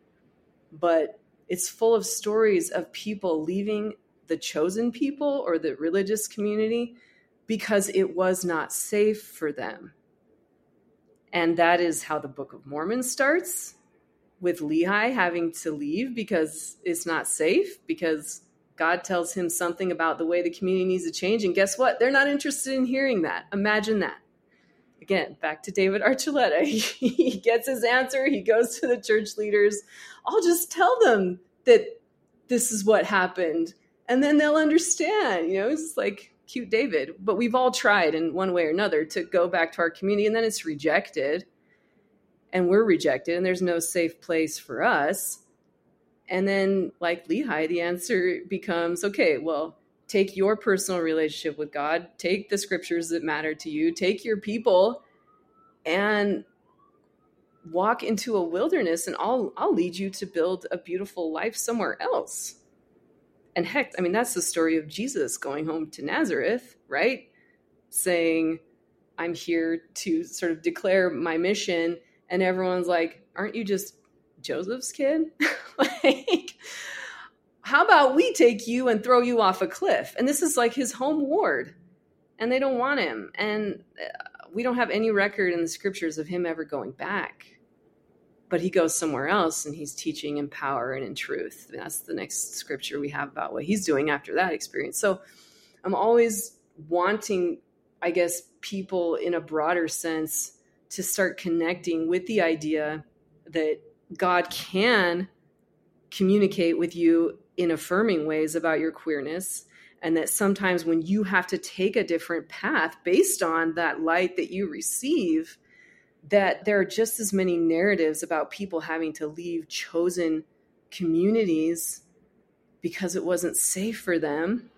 Speaker 3: but it's full of stories of people leaving the chosen people or the religious community because it was not safe for them. And that is how the book of mormon starts with Lehi having to leave because it's not safe, because God tells him something about the way the community needs to change. And guess what? They're not interested in hearing that. Imagine that. Again, back to David Archuleta. He gets his answer. He goes to the church leaders. I'll just tell them that this is what happened. And then they'll understand. You know, it's like cute David. But we've all tried in one way or another to go back to our community and then it's rejected and we're rejected and there's no safe place for us. And then, like Lehi, the answer becomes okay, well, take your personal relationship with God, take the scriptures that matter to you, take your people, and walk into a wilderness, and I'll, I'll lead you to build a beautiful life somewhere else. And heck, I mean, that's the story of Jesus going home to Nazareth, right? Saying, I'm here to sort of declare my mission and everyone's like, "Aren't you just Joseph's kid?" how about we take you and throw you off a cliff? And this is like his home ward, and they don't want him, and uh, we don't have any record in the scriptures of him ever going back. But he goes somewhere else and he's teaching in power and in truth. That's the next scripture we have about what he's doing after that experience. So I'm always wanting, I guess, people in a broader sense to start connecting with the idea that God can communicate with you in affirming ways about your queerness and that sometimes when you have to take a different path based on that light that you receive that there are just as many narratives about people having to leave chosen communities because it wasn't safe for them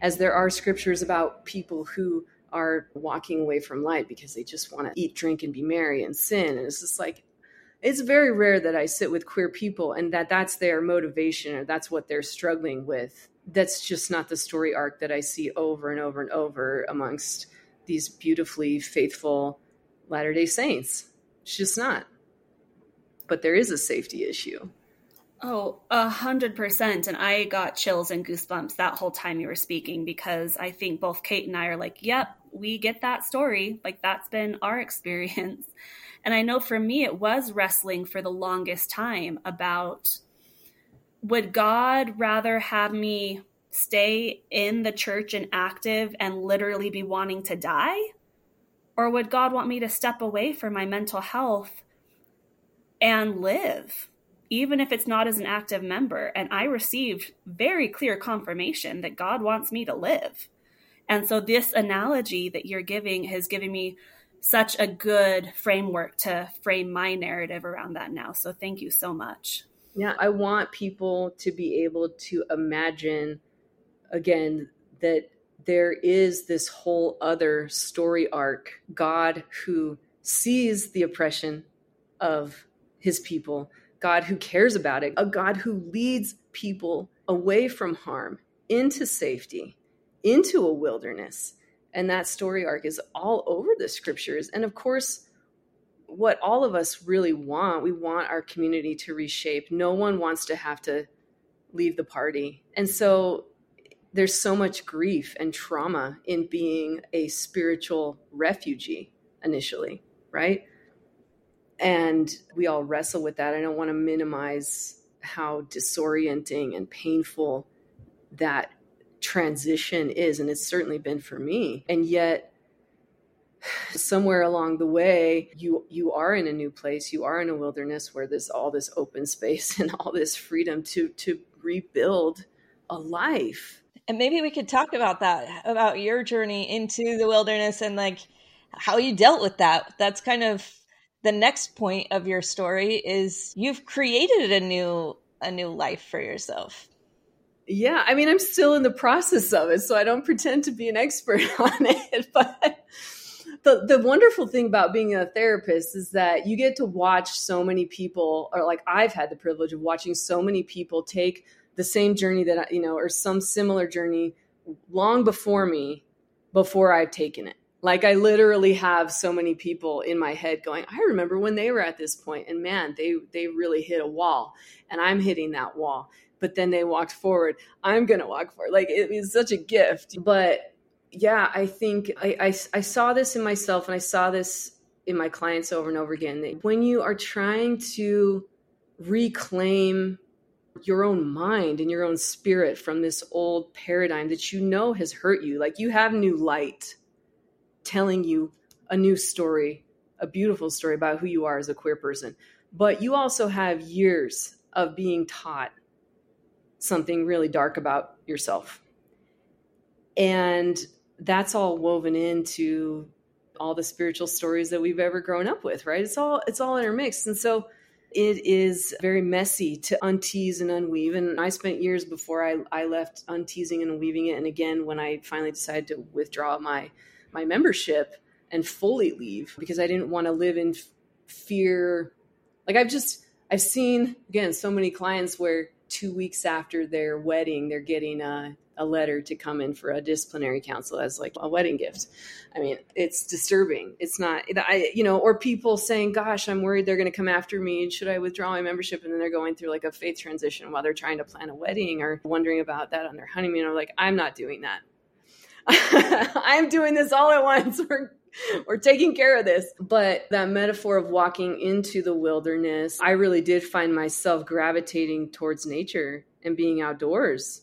Speaker 3: as there are scriptures about people who are walking away from light because they just want to eat, drink, and be merry and sin. And it's just like, it's very rare that I sit with queer people and that that's their motivation or that's what they're struggling with. That's just not the story arc that I see over and over and over amongst these beautifully faithful Latter day Saints. It's just not. But there is a safety issue.
Speaker 1: Oh, a hundred percent. And I got chills and goosebumps that whole time you were speaking because I think both Kate and I are like, yep, we get that story. Like that's been our experience. And I know for me, it was wrestling for the longest time about would God rather have me stay in the church and active and literally be wanting to die? Or would God want me to step away from my mental health and live, even if it's not as an active member? And I received very clear confirmation that God wants me to live. And so, this analogy that you're giving has given me such a good framework to frame my narrative around that now. So, thank you so much.
Speaker 3: Yeah, I want people to be able to imagine again that there is this whole other story arc God who sees the oppression of his people, God who cares about it, a God who leads people away from harm into safety, into a wilderness. And that story arc is all over the scriptures. And of course, what all of us really want, we want our community to reshape. No one wants to have to leave the party. And so there's so much grief and trauma in being a spiritual refugee initially, right? And we all wrestle with that. I don't want to minimize how disorienting and painful that transition is. And it's certainly been for me. And yet, somewhere along the way you you are in a new place you are in a wilderness where there's all this open space and all this freedom to to rebuild a life
Speaker 2: and maybe we could talk about that, about your journey into the wilderness and like how you dealt with that. That's kind of the next point of your story is you've created a new a new life for yourself.
Speaker 3: Yeah, I mean I'm still in the process of it, so I don't pretend to be an expert on it, but the the wonderful thing about being a therapist is that you get to watch so many people or like I've had the privilege of watching so many people take the same journey that I, you know, or some similar journey long before me, before I've taken it. Like I literally have so many people in my head going, I remember when they were at this point, and man, they they really hit a wall, and I'm hitting that wall. But then they walked forward. I'm gonna walk forward. Like it is such a gift. But yeah, I think I, I, I saw this in myself, and I saw this in my clients over and over again. When you are trying to reclaim your own mind and your own spirit from this old paradigm that you know has hurt you. Like you have new light telling you a new story, a beautiful story about who you are as a queer person. But you also have years of being taught something really dark about yourself. And that's all woven into all the spiritual stories that we've ever grown up with, right? It's all it's all intermixed. And so it is very messy to untease and unweave. And I spent years before I, I left unteasing and unweaving it. And again, when I finally decided to withdraw my, my membership and fully leave because I didn't want to live in fear. Like I've just, I've seen, again, so many clients where two weeks after their wedding, they're getting a, a letter to come in for a disciplinary council as like a wedding gift. I mean, it's disturbing. It's not, I, you know, or people saying, gosh, I'm worried they're going to come after me. Should I withdraw my membership? And then they're going through like a faith transition while they're trying to plan a wedding or wondering about that on their honeymoon. I'm like, I'm not doing that. I'm doing this all at once. We're, we're taking care of this. But that metaphor of walking into the wilderness, I really did find myself gravitating towards nature and being outdoors.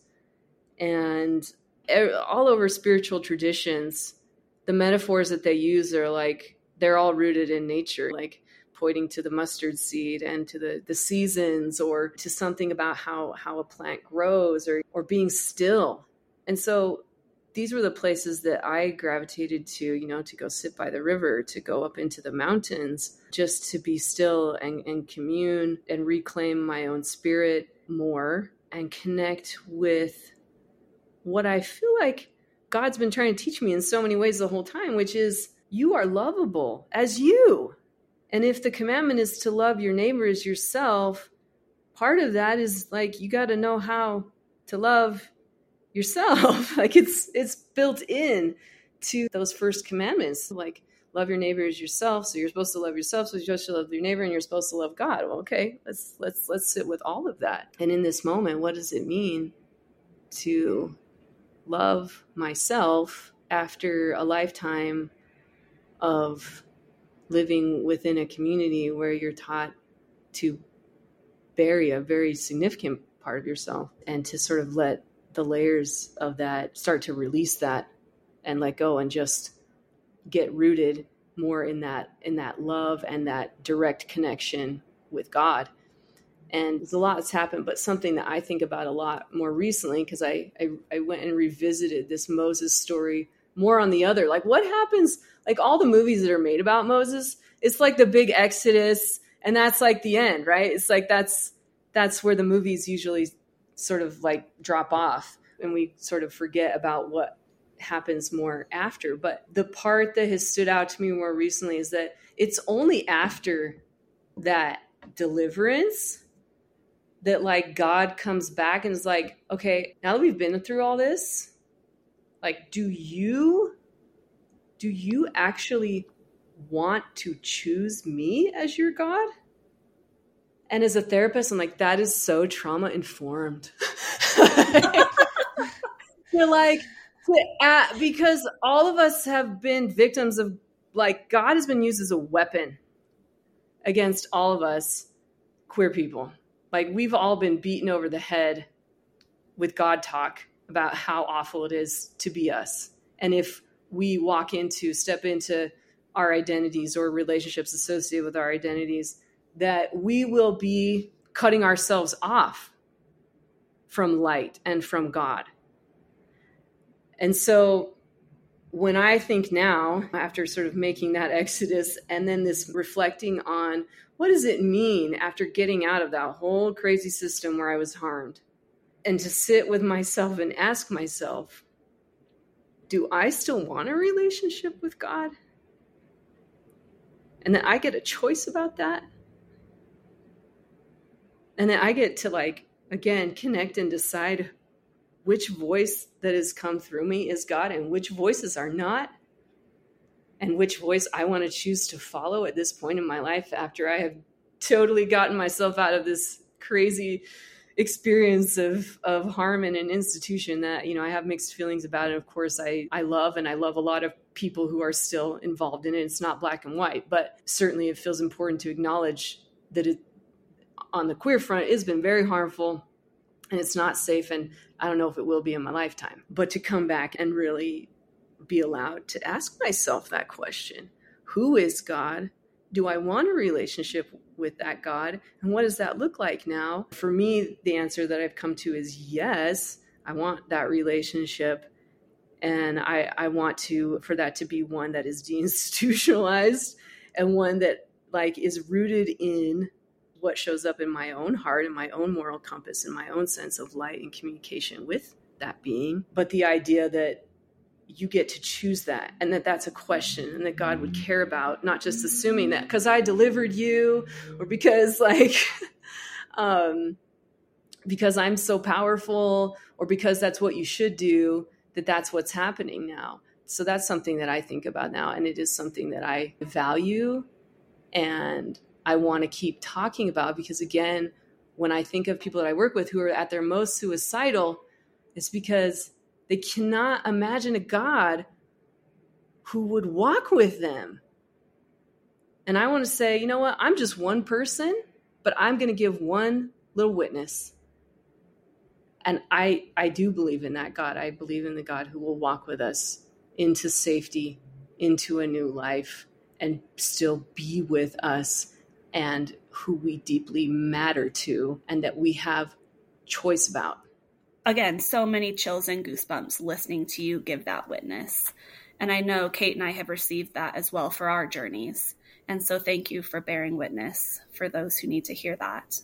Speaker 3: And all over spiritual traditions, the metaphors that they use are like they're all rooted in nature, like pointing to the mustard seed and to the, the seasons or to something about how, how a plant grows or, or being still. And so these were the places that I gravitated to, you know, to go sit by the river, to go up into the mountains, just to be still and, and commune and reclaim my own spirit more and connect with what I feel like God's been trying to teach me in so many ways the whole time, which is you are lovable as you. And if the commandment is to love your neighbor as yourself, part of that is like you got to know how to love yourself. like it's it's built in to those first commandments. Like love your neighbor as yourself. So you're supposed to love yourself, so you're supposed to love your neighbor and you're supposed to love God. Well, okay, let's let's let's sit with all of that. And in this moment, what does it mean to love myself after a lifetime of living within a community where you're taught to bury a very significant part of yourself and to sort of let the layers of that start to release that and let go and just get rooted more in that in that love and that direct connection with God. And there's a lot that's happened, but something that I think about a lot more recently because I, I I went and revisited this Moses story more on the other. Like what happens? Like all the movies that are made about Moses, it's like the big Exodus, and that's like the end, right? It's like that's that's where the movies usually sort of like drop off, and we sort of forget about what happens more after. But the part that has stood out to me more recently is that it's only after that deliverance that like God comes back and is like, okay, now that we've been through all this, like, do you do you actually want to choose me as your God? And as a therapist, I'm like, that is so trauma informed. You're like, because all of us have been victims of like God has been used as a weapon against all of us queer people. Like we've all been beaten over the head with God talk about how awful it is to be us. And if we walk into, step into our identities or relationships associated with our identities, that we will be cutting ourselves off from light and from God. And so when I think now, after sort of making that exodus and then this reflecting on what does it mean after getting out of that whole crazy system where I was harmed, and to sit with myself and ask myself, do I still want a relationship with God? And that I get a choice about that. And then I get to, like, again, connect and decide which voice that has come through me is God and which voices are not, and which voice I want to choose to follow at this point in my life after I have totally gotten myself out of this crazy experience of of harm in an institution that you know I have mixed feelings about and Of course, I I love and I love a lot of people who are still involved in it. It's not black and white, but certainly it feels important to acknowledge that it on the queer front it has been very harmful and it's not safe and I don't know if it will be in my lifetime. But to come back and really be allowed to ask myself that question Who is God? Do I want a relationship with that God? And what does that look like now? For me, the answer that I've come to is yes, I want that relationship. And I, I want to, for that to be one that is deinstitutionalized and one that like is rooted in what shows up in my own heart and my own moral compass and my own sense of light and communication with that being. But the idea that you get to choose that and that that's a question and that god would care about not just assuming that because i delivered you or because like um because i'm so powerful or because that's what you should do that that's what's happening now. So that's something that i think about now and it is something that i value and I want to keep talking about because, again, when I think of people that I work with who are at their most suicidal, it's because they cannot imagine a God who would walk with them. And I want to say, you know what? I'm just one person, but I'm going to give one little witness. And I I do believe in that God. I believe in the God who will walk with us into safety, into a new life and still be with us and who we deeply matter to and that we have choice about.
Speaker 1: Again, so many chills and goosebumps listening to you give that witness. And I know Kate and I have received that as well for our journeys. And so thank you for bearing witness for those who need to hear that.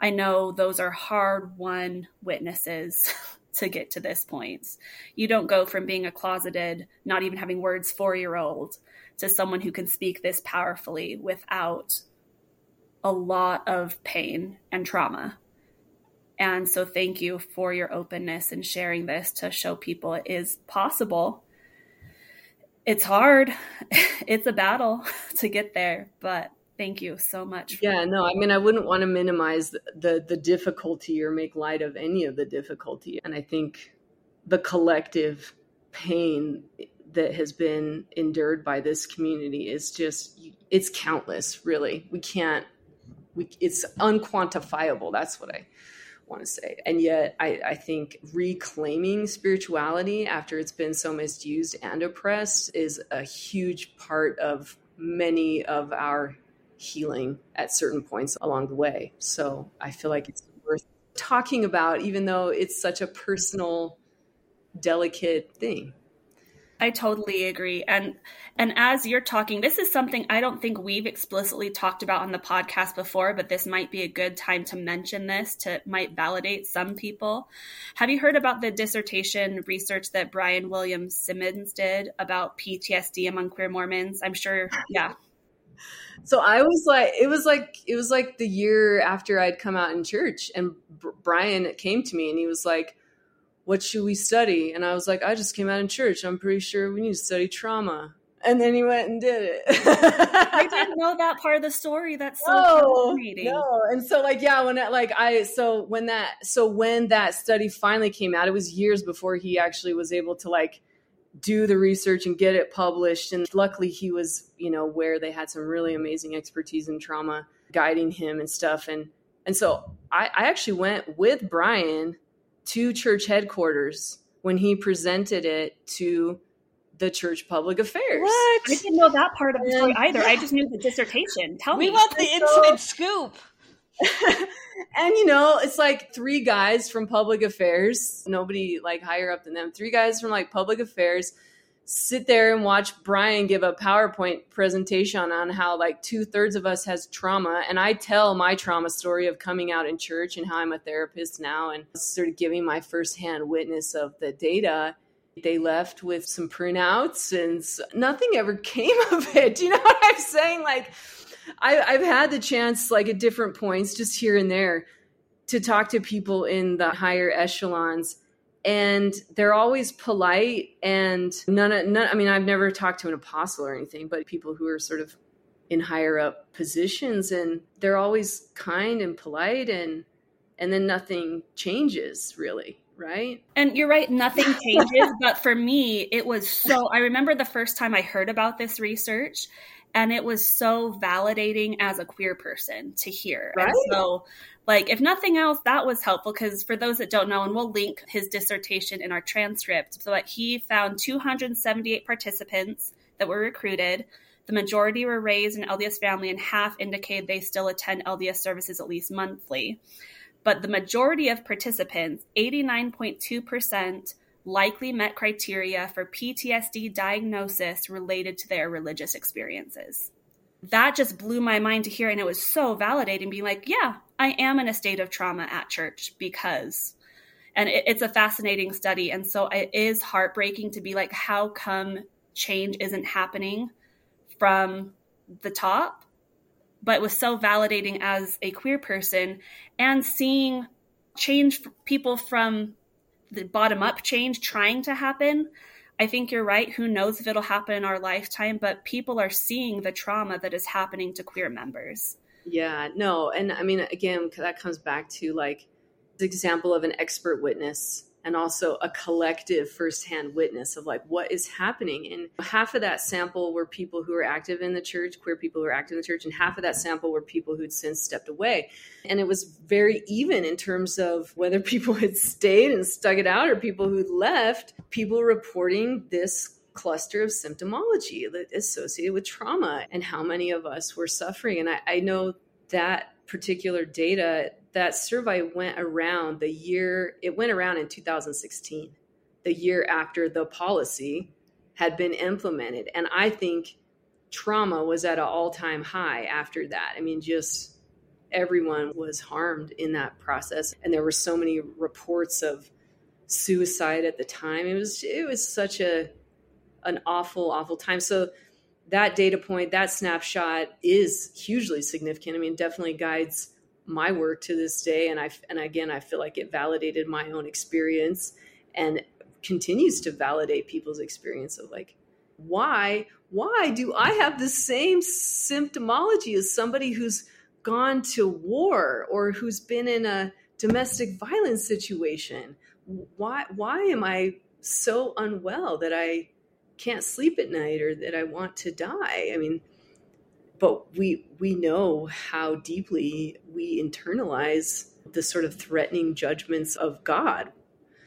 Speaker 1: I know those are hard won witnesses to get to this point. You don't go from being a closeted, not even having words four year old to someone who can speak this powerfully without a lot of pain and trauma. And so, thank you for your openness and sharing this to show people it is possible. It's hard, it's a battle to get there, but thank you so much.
Speaker 3: yeah, no, I mean, I wouldn't want to minimize the, the, the difficulty or make light of any of the difficulty. And I think the collective pain that has been endured by this community is just it's countless really we can't we, it's unquantifiable. That's what I want to say. And yet, I, I, think reclaiming spirituality after it's been so misused and oppressed is a huge part of many of our healing at certain points along the way. So I feel like it's worth talking about, even though it's such a personal, delicate thing.
Speaker 1: I totally agree. And and as you're talking, this is something I don't think we've explicitly talked about on the podcast before, but this might be a good time to mention this to might validate some people. Have you heard about the dissertation research that Brian Williams Simmons did about PTSD among queer Mormons? I'm sure, yeah.
Speaker 3: So I was like, it was like, it was like the year after I'd come out in church, and Brian came to me and he was like, what should we study? And I was like, I just came out in church. I'm pretty sure we need to study trauma. And then he went and did it.
Speaker 1: I didn't know that part of the story. That's so no, fascinating.
Speaker 3: No. And so like, yeah, when that, like I, so when that, so when that study finally came out, it was years before he actually was able to like do the research and get it published. And luckily he was, you know, where they had some really amazing expertise in trauma guiding him and stuff. And, and so I, I actually went with Brian to church headquarters when he presented it to the church public affairs.
Speaker 1: What? I didn't know that part of the story either. I just knew the dissertation. Tell
Speaker 2: we
Speaker 1: me.
Speaker 2: We want the inside scoop.
Speaker 3: and you know, it's like three guys from public affairs, nobody like higher up than them. Three guys from like public affairs sit there and watch Brian give a PowerPoint presentation on how like two thirds of us has trauma. And I tell my trauma story of coming out in church and how I'm a therapist now and sort of giving my firsthand witness of the data. They left with some printouts and nothing ever came of it. You know what I'm saying? Like, I, I've had the chance, like at different points, just here and there, to talk to people in the higher echelons and they're always polite and none of none i mean i've never talked to an apostle or anything but people who are sort of in higher up positions and they're always kind and polite and and then nothing changes really right?
Speaker 1: And you're right nothing changes but for me it was so i remember the first time i heard about this research and it was so validating as a queer person to hear. Right? and so like if nothing else that was helpful because for those that don't know and we'll link his dissertation in our transcript so that he found 278 participants that were recruited. The majority were raised in lds family and half indicated they still attend lds services at least monthly. But the majority of participants 89.2% likely met criteria for ptsd diagnosis related to their religious experiences. That just blew my mind to hear and it was so validating being like yeah i am in a state of trauma at church because and it, it's a fascinating study and so it is heartbreaking to be like how come change isn't happening from the top? But it was so validating as a queer person and seeing change people from the bottom up change trying to happen I think you're right. Who knows if it'll happen in our lifetime, but people are seeing the trauma that is happening to queer members.
Speaker 3: Yeah, no. And I mean, again, that comes back to like the example of an expert witness and also a collective firsthand witness of like what is happening. And half of that sample were people who were active in the church, queer people who were active in the church, and half of that sample were people who'd since stepped away. And it was very even in terms of whether people had stayed and stuck it out or people who'd left, people reporting this cluster of symptomology that associated with trauma and how many of us were suffering. And I, I know that particular data that survey went around the year it went around in 2016 the year after the policy had been implemented. And i think trauma was at an all-time high after that. I mean just everyone was harmed in that process. And there were so many reports of suicide at the time. It was it was such a an awful awful time. So that data point that snapshot is hugely significant. I mean definitely guides my work to this day and i and again i feel like it validated my own experience and continues to validate people's experience of like why why do i have the same symptomology as somebody who's gone to war or who's been in a domestic violence situation? Why why am i so unwell that i can't sleep at night or that i want to die? I mean but we we know how deeply we internalize the sort of threatening judgments of God,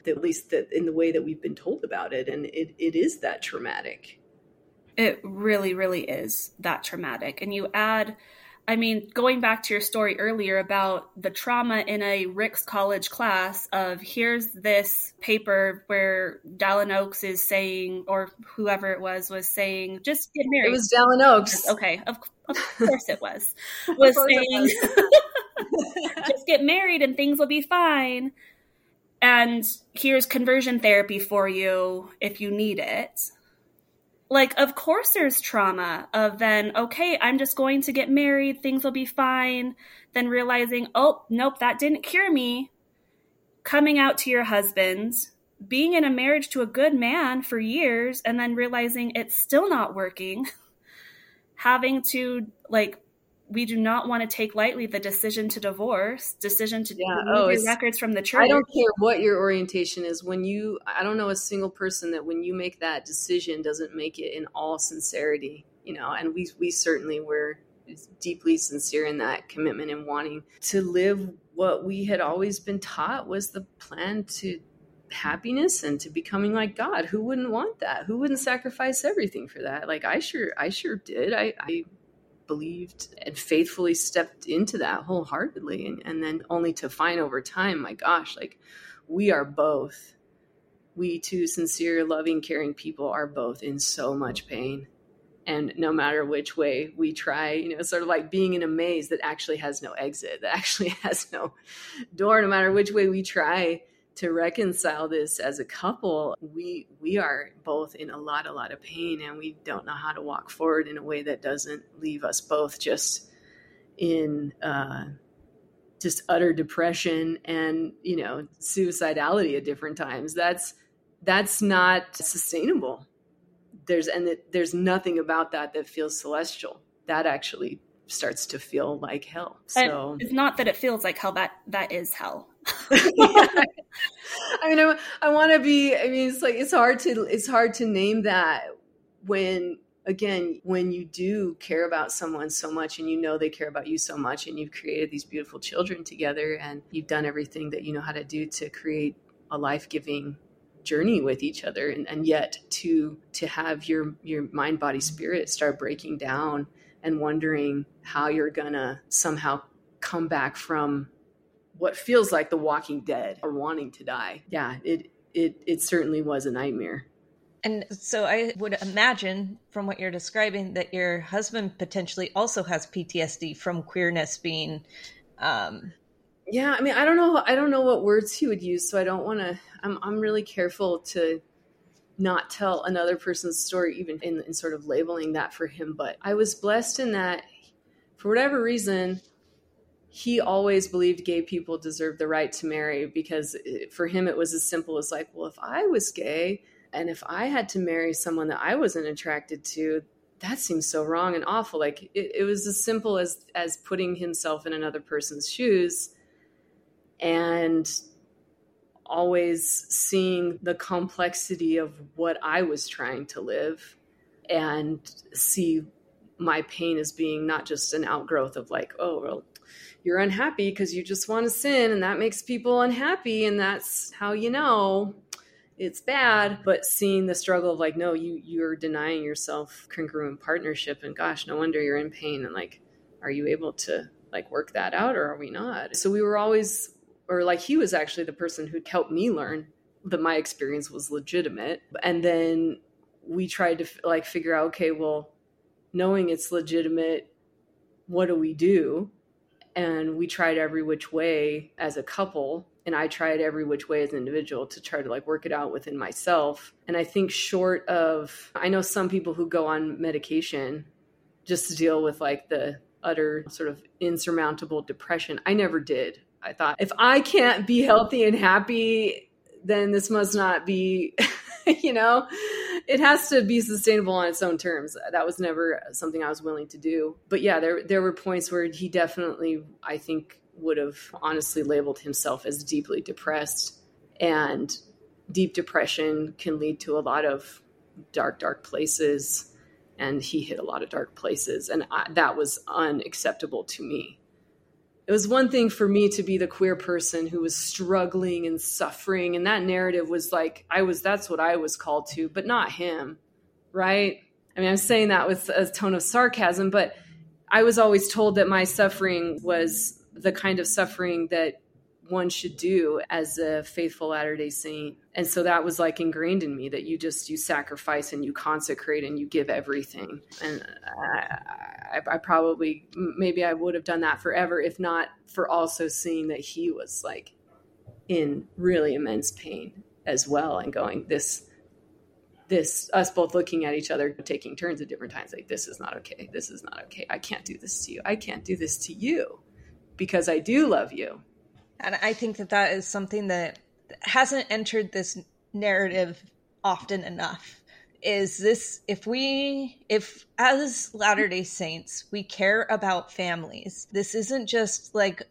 Speaker 3: at least that in the way that we've been told about it, and it, it is that traumatic.
Speaker 1: It really, really is that traumatic. And you add, I mean, going back to your story earlier about the trauma in a Ricks College class of here's this paper where Dallin Oaks is saying, or whoever it was, was saying, just get married.
Speaker 3: It was Dallin Oaks.
Speaker 1: Okay, of, of course it was. Was saying, just get married and things will be fine. And here's conversion therapy for you if you need it. Like of course there's trauma of then okay i'm just going to get married things will be fine. Then realizing oh nope that didn't cure me. Coming out to your husband being in a marriage to a good man for years and then realizing it's still not working having to like we do not want to take lightly the decision to divorce, decision to yeah. remove oh, records from the church.
Speaker 3: I don't care what your orientation is. When you, I don't know a single person that when you make that decision doesn't make it in all sincerity, you know. And we we certainly were deeply sincere in that commitment and wanting to live what we had always been taught was the plan to happiness and to becoming like God. Who wouldn't want that? Who wouldn't sacrifice everything for that? Like I sure, I sure did. I, I believed and faithfully stepped into that wholeheartedly and, and then only to find over time my gosh like we are both we two sincere loving caring people are both in so much pain and no matter which way we try you know sort of like being in a maze that actually has no exit that actually has no door no matter which way we try to reconcile this as a couple we we are both in a lot a lot of pain and we don't know how to walk forward in a way that doesn't leave us both just in uh, just utter depression and you know suicidality at different times. That's that's not sustainable. There's and it, there's nothing about that that feels celestial. That actually starts to feel like hell. So
Speaker 1: and it's not that it feels like hell that that is hell
Speaker 3: I mean, I, I want to be. I mean, it's like it's hard to it's hard to name that when again when you do care about someone so much and you know they care about you so much and you've created these beautiful children together and you've done everything that you know how to do to create a life-giving journey with each other and, and yet to to have your your mind body spirit start breaking down and wondering how you're gonna somehow come back from what feels like the walking dead or wanting to die. Yeah, it it it certainly was a nightmare.
Speaker 2: And so I would imagine from what you're describing that your husband potentially also has PTSD from queerness being um
Speaker 3: yeah, I mean, I don't know I don't know what words he would use, so I don't want to I'm I'm really careful to not tell another person's story even in, in sort of labeling that for him, but I was blessed in that for whatever reason he always believed gay people deserved the right to marry because eh, for him it was as simple as like, well, if I was gay and if I had to marry someone that I wasn't attracted to, that seems so wrong and awful. Like it, it was as simple as as putting himself in another person's shoes and always seeing the complexity of what I was trying to live and see my pain as being not just an outgrowth of like, oh, well, you're unhappy because you just want to sin and that makes people unhappy and that's how you know it's bad. But seeing the struggle of like no you you're denying yourself congruent partnership and gosh no wonder you're in pain and like are you able to like work that out or are we not? So we were always or like he was actually the person who helped me learn that my experience was legitimate. And then we tried to like figure out okay well knowing it's legitimate what do we do and we tried every which way as a couple and i tried every which way as an individual to try to like work it out within myself. And i think short of i know some people who go on medication just to deal with like the utter sort of insurmountable depression. I never did i thought. If i can't be healthy and happy then this must not be you know it has to be sustainable on its own terms. That was never something I was willing to do. But yeah, there there were points where he definitely, I think, would have honestly labeled himself as deeply depressed. And deep depression can lead to a lot of dark, dark places. And he hit a lot of dark places. And I, that was unacceptable to me it was one thing for me to be the queer person who was struggling and suffering and that narrative was like i was that's what i was called to but not him right? I mean, I'm saying that with a tone of sarcasm, but I was always told that my suffering was the kind of suffering that one should do as a faithful Latter day Saint. And so that was like ingrained in me that you just, you sacrifice and you consecrate and you give everything. And I, I, I probably, maybe I would have done that forever, if not for also seeing that he was like in really immense pain as well and going, this, this us both looking at each other taking turns at different times like this is not okay this is not okay i can't do this to you i can't do this to you because i do love you
Speaker 2: and i think that that is something that hasn't entered this narrative often enough is this if we if as latter day saints we care about families this isn't just like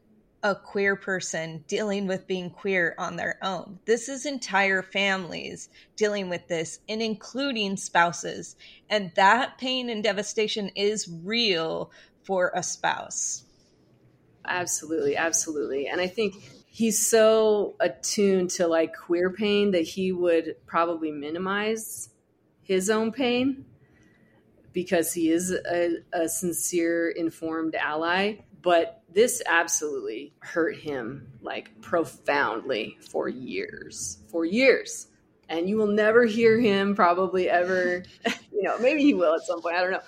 Speaker 2: a queer person dealing with being queer on their own. This is entire families dealing with this and including spouses. And that pain and devastation is real for a spouse.
Speaker 3: Absolutely, absolutely. And I think he's so attuned to like queer pain that he would probably minimize his own pain because he is a, a sincere, informed ally. But this absolutely hurt him like profoundly for years, for years. And you will never hear him probably ever, you know, maybe he will at some point, I don't know.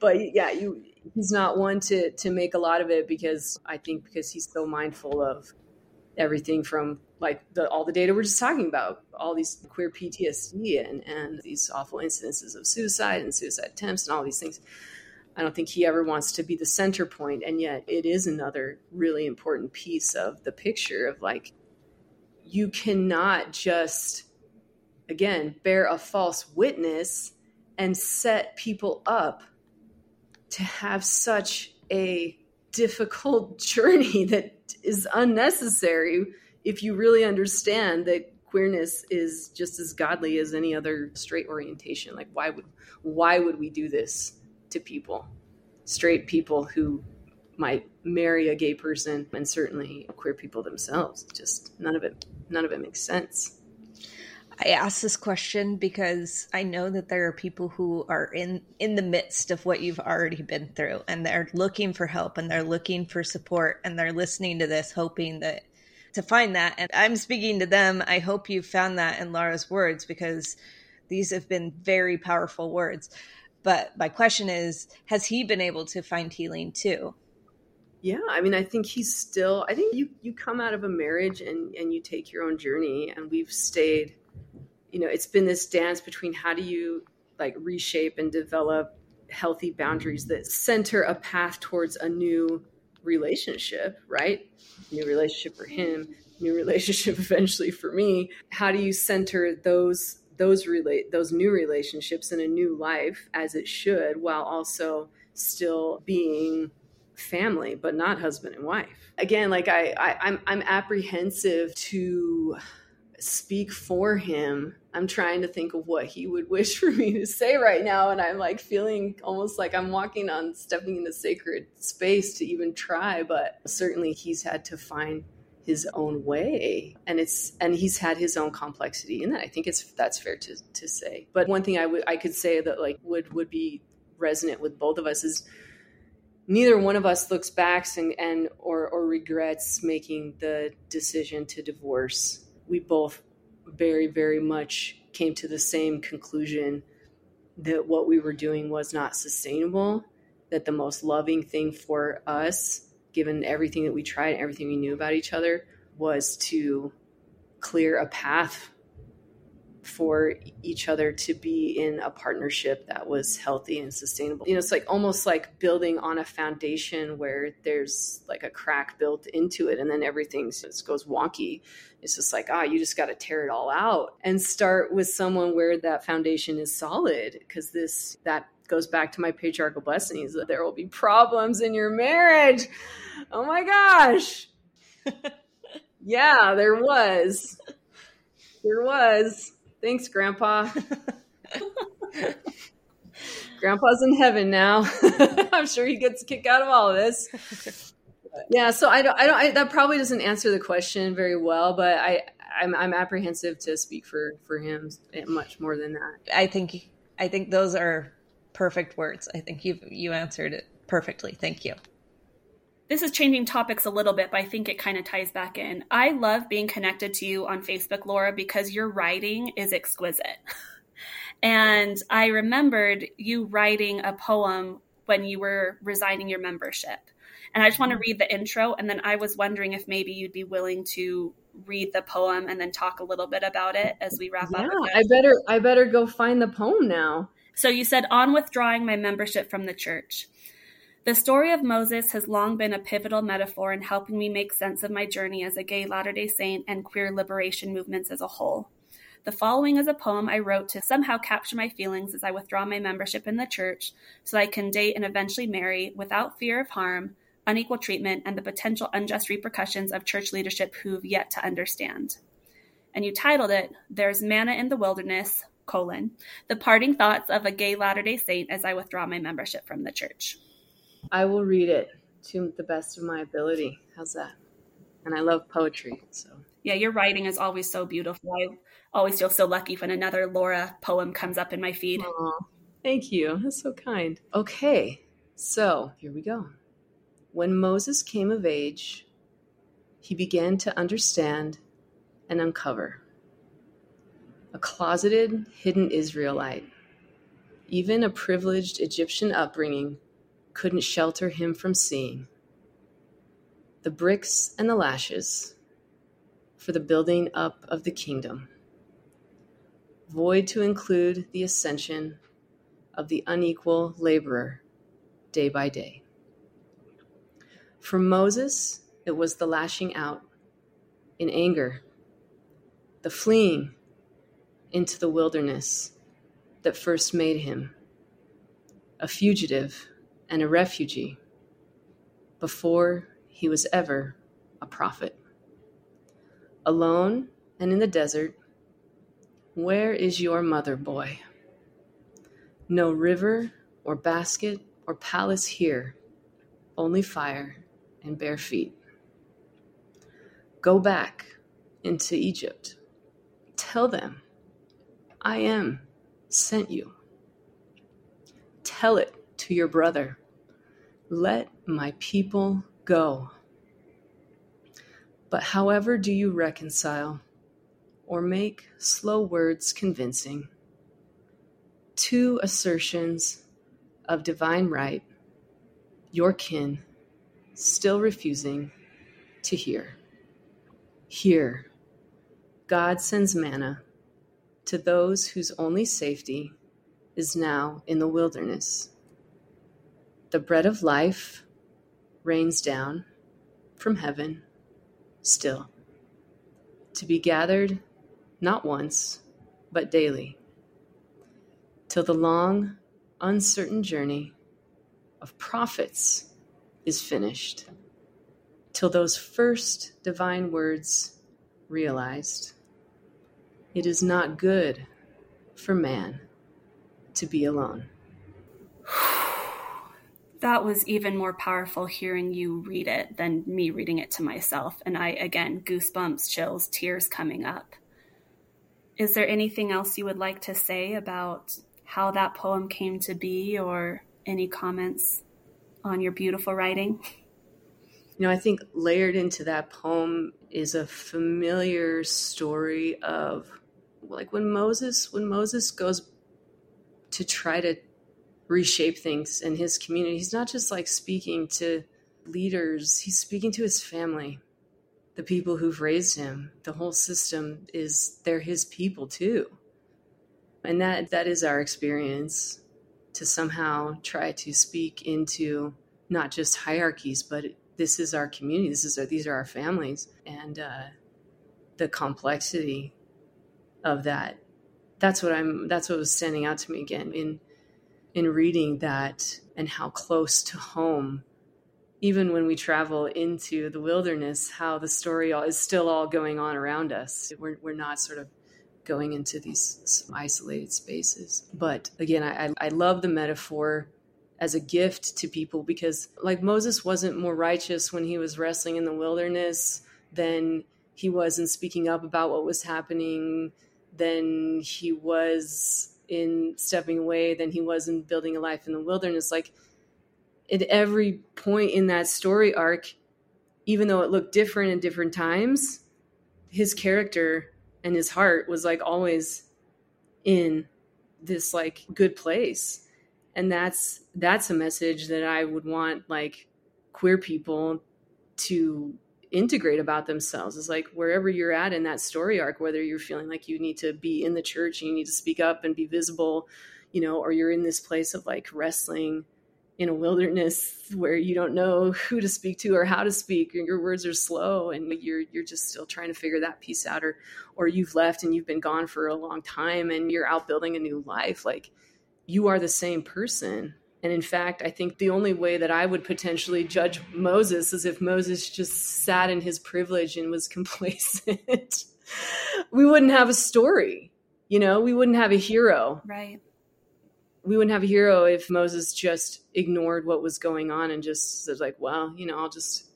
Speaker 3: But yeah, you he's not one to to make a lot of it because I think because he's so mindful of everything from like the, all the data we're just talking about, all these queer PTSD and and these awful incidences of suicide and suicide attempts and all these things. I don't think he ever wants to be the center point, and yet it is another really important piece of the picture of like you cannot just again bear a false witness and set people up to have such a difficult journey that is unnecessary if you really understand that queerness is just as godly as any other straight orientation like why would why would we do this to people, straight people who might marry a gay person, and certainly queer people themselves. Just none of it, none of it makes sense.
Speaker 2: I ask this question because I know that there are people who are in in the midst of what you've already been through and they're looking for help and they're looking for support and they're listening to this hoping that to find that and I'm speaking to them. I hope you found that in Laura's words because these have been very powerful words. But my question is, has he been able to find healing too?
Speaker 3: Yeah, I mean, I think he's still. I think you you come out of a marriage and and you take your own journey, and we've stayed. You know, it's been this dance between how do you like reshape and develop healthy boundaries that center a path towards a new relationship, right? New relationship for him, new relationship eventually for me. How do you center those those relate those new relationships in a new life as it should while also still being family but not husband and wife again like I, I i'm i'm apprehensive to speak for him i'm trying to think of what he would wish for me to say right now and i'm like feeling almost like i'm walking on stepping into sacred space to even try but certainly he's had to find his own way and it's and he's had his own complexity in that i think it's that's fair to, to say. But one thing i would i could say that like would would be resonant with both of us is neither one of us looks back and, and or or regrets making the decision to divorce we both very very much came to the same conclusion that what we were doing was not sustainable that the most loving thing for us given everything that we tried and everything we knew about each other, was to clear a path for each other to be in a partnership that was healthy and sustainable. You know, it's like almost like building on a foundation where there's like a crack built into it and then everything just goes wonky. It's just like, ah, you just got to tear it all out and start with someone where that foundation is solid because this, that goes back to my patriarchal blessings that there will be problems in your marriage. Oh my gosh. yeah, there was. There was. Thanks, Grandpa. Grandpa's in heaven now. I'm sure he gets a kick out of all of this. Yeah, so I don't. I don't. I, that probably doesn't answer the question very well, but I, I'm, I'm apprehensive to speak for for him much more than that.
Speaker 2: I think. I think those are perfect words. I think you you answered it perfectly. Thank you.
Speaker 1: This is changing topics a little bit, but I think it kind of ties back in. I love being connected to you on Facebook, Laura, because your writing is exquisite. and I remembered you writing a poem when you were resigning your membership. And I just want to mm-hmm. read the intro. And then I was wondering if maybe you'd be willing to read the poem and then talk a little bit about it as we wrap
Speaker 3: yeah,
Speaker 1: up.
Speaker 3: I better I better go find the poem now.
Speaker 1: So you said on withdrawing my membership from the church. The story of Moses has long been a pivotal metaphor in helping me make sense of my journey as a gay Latter day Saint and queer liberation movements as a whole. The following is a poem I wrote to somehow capture my feelings as I withdraw my membership in the church so I can date and eventually marry without fear of harm, unequal treatment, and the potential unjust repercussions of church leadership who've yet to understand. And you titled it, There's Manna in the Wilderness, colon, the parting thoughts of a gay Latter-day Saint as I withdraw my membership from the church.
Speaker 3: I will read it to the best of my ability. How's that? And I love poetry, so.
Speaker 1: Yeah, your writing is always so beautiful. I always feel so lucky when another Laura poem comes up in my feed.
Speaker 3: Aww, thank you. That's so kind. Okay, so here we go. When Moses came of age, he began to understand and uncover. A closeted, hidden Israelite, even a privileged Egyptian upbringing couldn't shelter him from seeing. The bricks and the lashes for the building up of the kingdom, void to include the ascension of the unequal laborer day by day. For Moses, it was the lashing out in anger, the fleeing into the wilderness that first made him a fugitive and a refugee before he was ever a prophet. Alone and in the desert, where is your mother, boy? No river or basket or palace here, only fire and bare feet. Go back into Egypt. Tell them, I am sent you. Tell it to your brother, Let my people go. But however do you reconcile or make slow words convincing? Two assertions of divine right, your kin still refusing to hear. Hear, God sends manna to those whose only safety is now in the wilderness. The bread of life rains down from heaven still, to be gathered not once, but daily, till the long, uncertain journey of prophets is finished, till those first divine words realized it is not good for man to be alone.
Speaker 1: That was even more powerful hearing you read it than me reading it to myself. And I, again, goosebumps, chills, tears coming up. Is there anything else you would like to say about how that poem came to be or any comments on your beautiful writing?
Speaker 3: You know, I think layered into that poem is a familiar story of like when Moses when Moses goes to try to reshape things in his community, he's not just like speaking to leaders, he's speaking to his family, the people who've raised him. The whole system is they're his people too. And that that is our experience to somehow try to speak into not just hierarchies, but this is our community. This is our, these are our families, and uh, the complexity of that. That's what I'm. That's what was standing out to me again in in reading that and how close to home. Even when we travel into the wilderness, how the story is still all going on around us. We're, we're not sort of going into these isolated spaces. But again, I, I love the metaphor as a gift to people because, like, Moses wasn't more righteous when he was wrestling in the wilderness than he was in speaking up about what was happening, than he was in stepping away than he was in building a life in the wilderness. Like at every point in that story arc, even though it looked different in different times, his character and his heart was like always in this like good place. And that's that's a message that I would want like queer people to integrate about themselves is like wherever you're at in that story arc whether you're feeling like you need to be in the church and you need to speak up and be visible you know or you're in this place of like wrestling in a wilderness where you don't know who to speak to or how to speak and your words are slow and you're you're just still trying to figure that piece out or or you've left and you've been gone for a long time and you're out building a new life like you are the same person and in fact, I think the only way that I would potentially judge Moses is if Moses just sat in his privilege and was complacent. we wouldn't have a story, you know, we wouldn't have a hero.
Speaker 1: Right.
Speaker 3: We wouldn't have a hero if Moses just ignored what was going on and just said, like, well, you know, I'll just,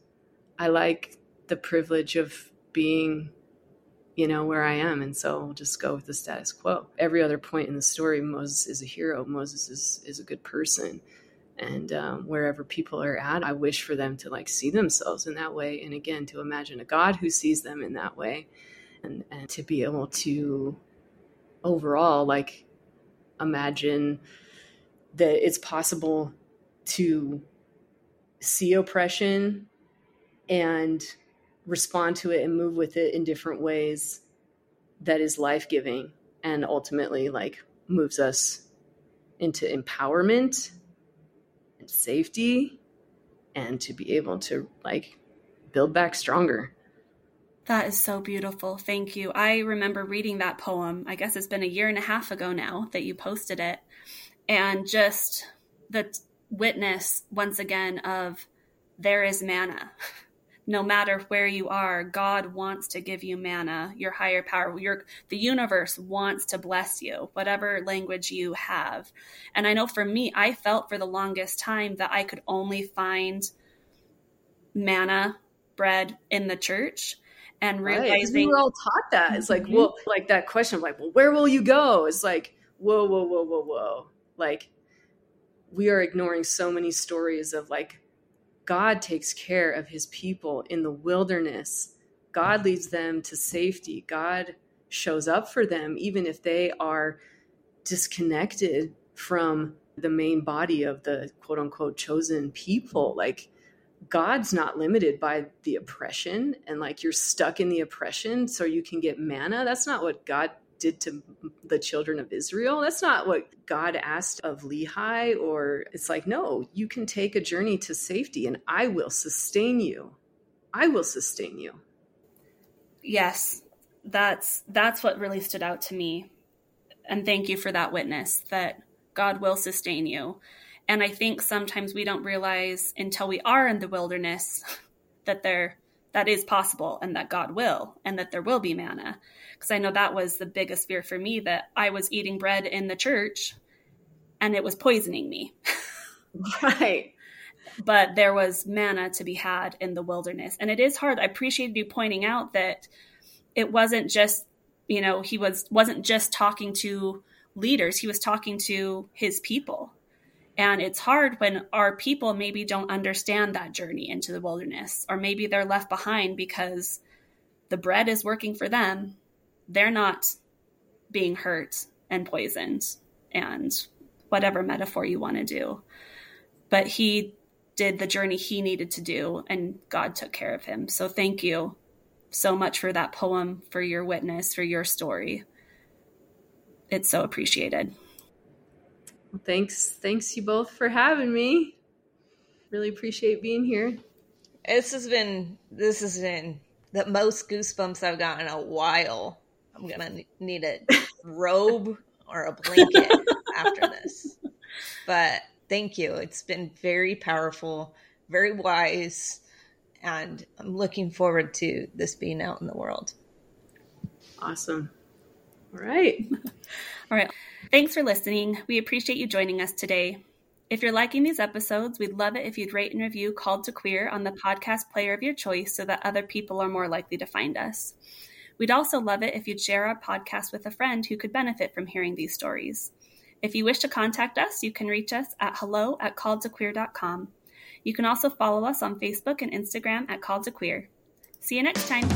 Speaker 3: I like the privilege of being you know, where I am. And so we'll just go with the status quo. Every other point in the story, Moses is a hero. Moses is, is a good person. And um, wherever people are at, I wish for them to like see themselves in that way. And again, to imagine a God who sees them in that way and, and to be able to overall like imagine that it's possible to see oppression and respond to it and move with it in different ways that is life giving and ultimately like moves us into empowerment and safety and to be able to like build back stronger.
Speaker 1: That is so beautiful. Thank you. I remember reading that poem. I guess it's been a year and a half ago now that you posted it. And just the witness once again of there is manna. no matter where you are, God wants to give you manna, your higher power. Your the universe wants to bless you, whatever language you have. And I know for me, I felt for the longest time that I could only find manna bread in the church and realizing right,
Speaker 3: we were all taught that. It's like, mm-hmm. well, like that question of like, well, where will you go? It's like, whoa, whoa, whoa, whoa, whoa. Like we are ignoring so many stories of like God takes care of his people in the wilderness. God leads them to safety. God shows up for them, even if they are disconnected from the main body of the quote unquote chosen people. Like, God's not limited by the oppression and like you're stuck in the oppression so you can get manna. That's not what God did to the children of Israel. That's not what God asked of Lehi, or it's like, no, you can take a journey to safety and I will sustain you. I will sustain you.
Speaker 1: Yes, that's that's what really stood out to me. And thank you for that witness that God will sustain you. And I think sometimes we don't realize until we are in the wilderness that there that is possible and that God will and that there will be manna because I know that was the biggest fear for me that I was eating bread in the church and it was poisoning me.
Speaker 3: right.
Speaker 1: But there was manna to be had in the wilderness. And it is hard. I appreciated you pointing out that it wasn't just, you know, he was wasn't just talking to leaders, he was talking to his people. And it's hard when our people maybe don't understand that journey into the wilderness, or maybe they're left behind because the bread is working for them they're not being hurt and poisoned and whatever metaphor you want to do. But he did the journey he needed to do and God took care of him. So thank you so much for that poem, for your witness, for your story. It's so appreciated.
Speaker 3: Well, thanks. Thanks you both for having me. Really appreciate being here.
Speaker 2: This has been this has been the most goosebumps I've gotten in a while. I'm gonna need a robe or a blanket after this. But thank you. It's been very powerful, very wise, and I'm looking forward to this being out in the world.
Speaker 3: Awesome. All right.
Speaker 1: All right. Thanks for listening. We appreciate you joining us today. If you're liking these episodes, we'd love it if you'd rate and review Called to Queer on the podcast player of your choice so that other people are more likely to find us. We'd also love it if you'd share our podcast with a friend who could benefit from hearing these stories. If you wish to contact us, you can reach us at hello at calledtoqueer.com. You can also follow us on Facebook and Instagram at Called to Queer. See you next time.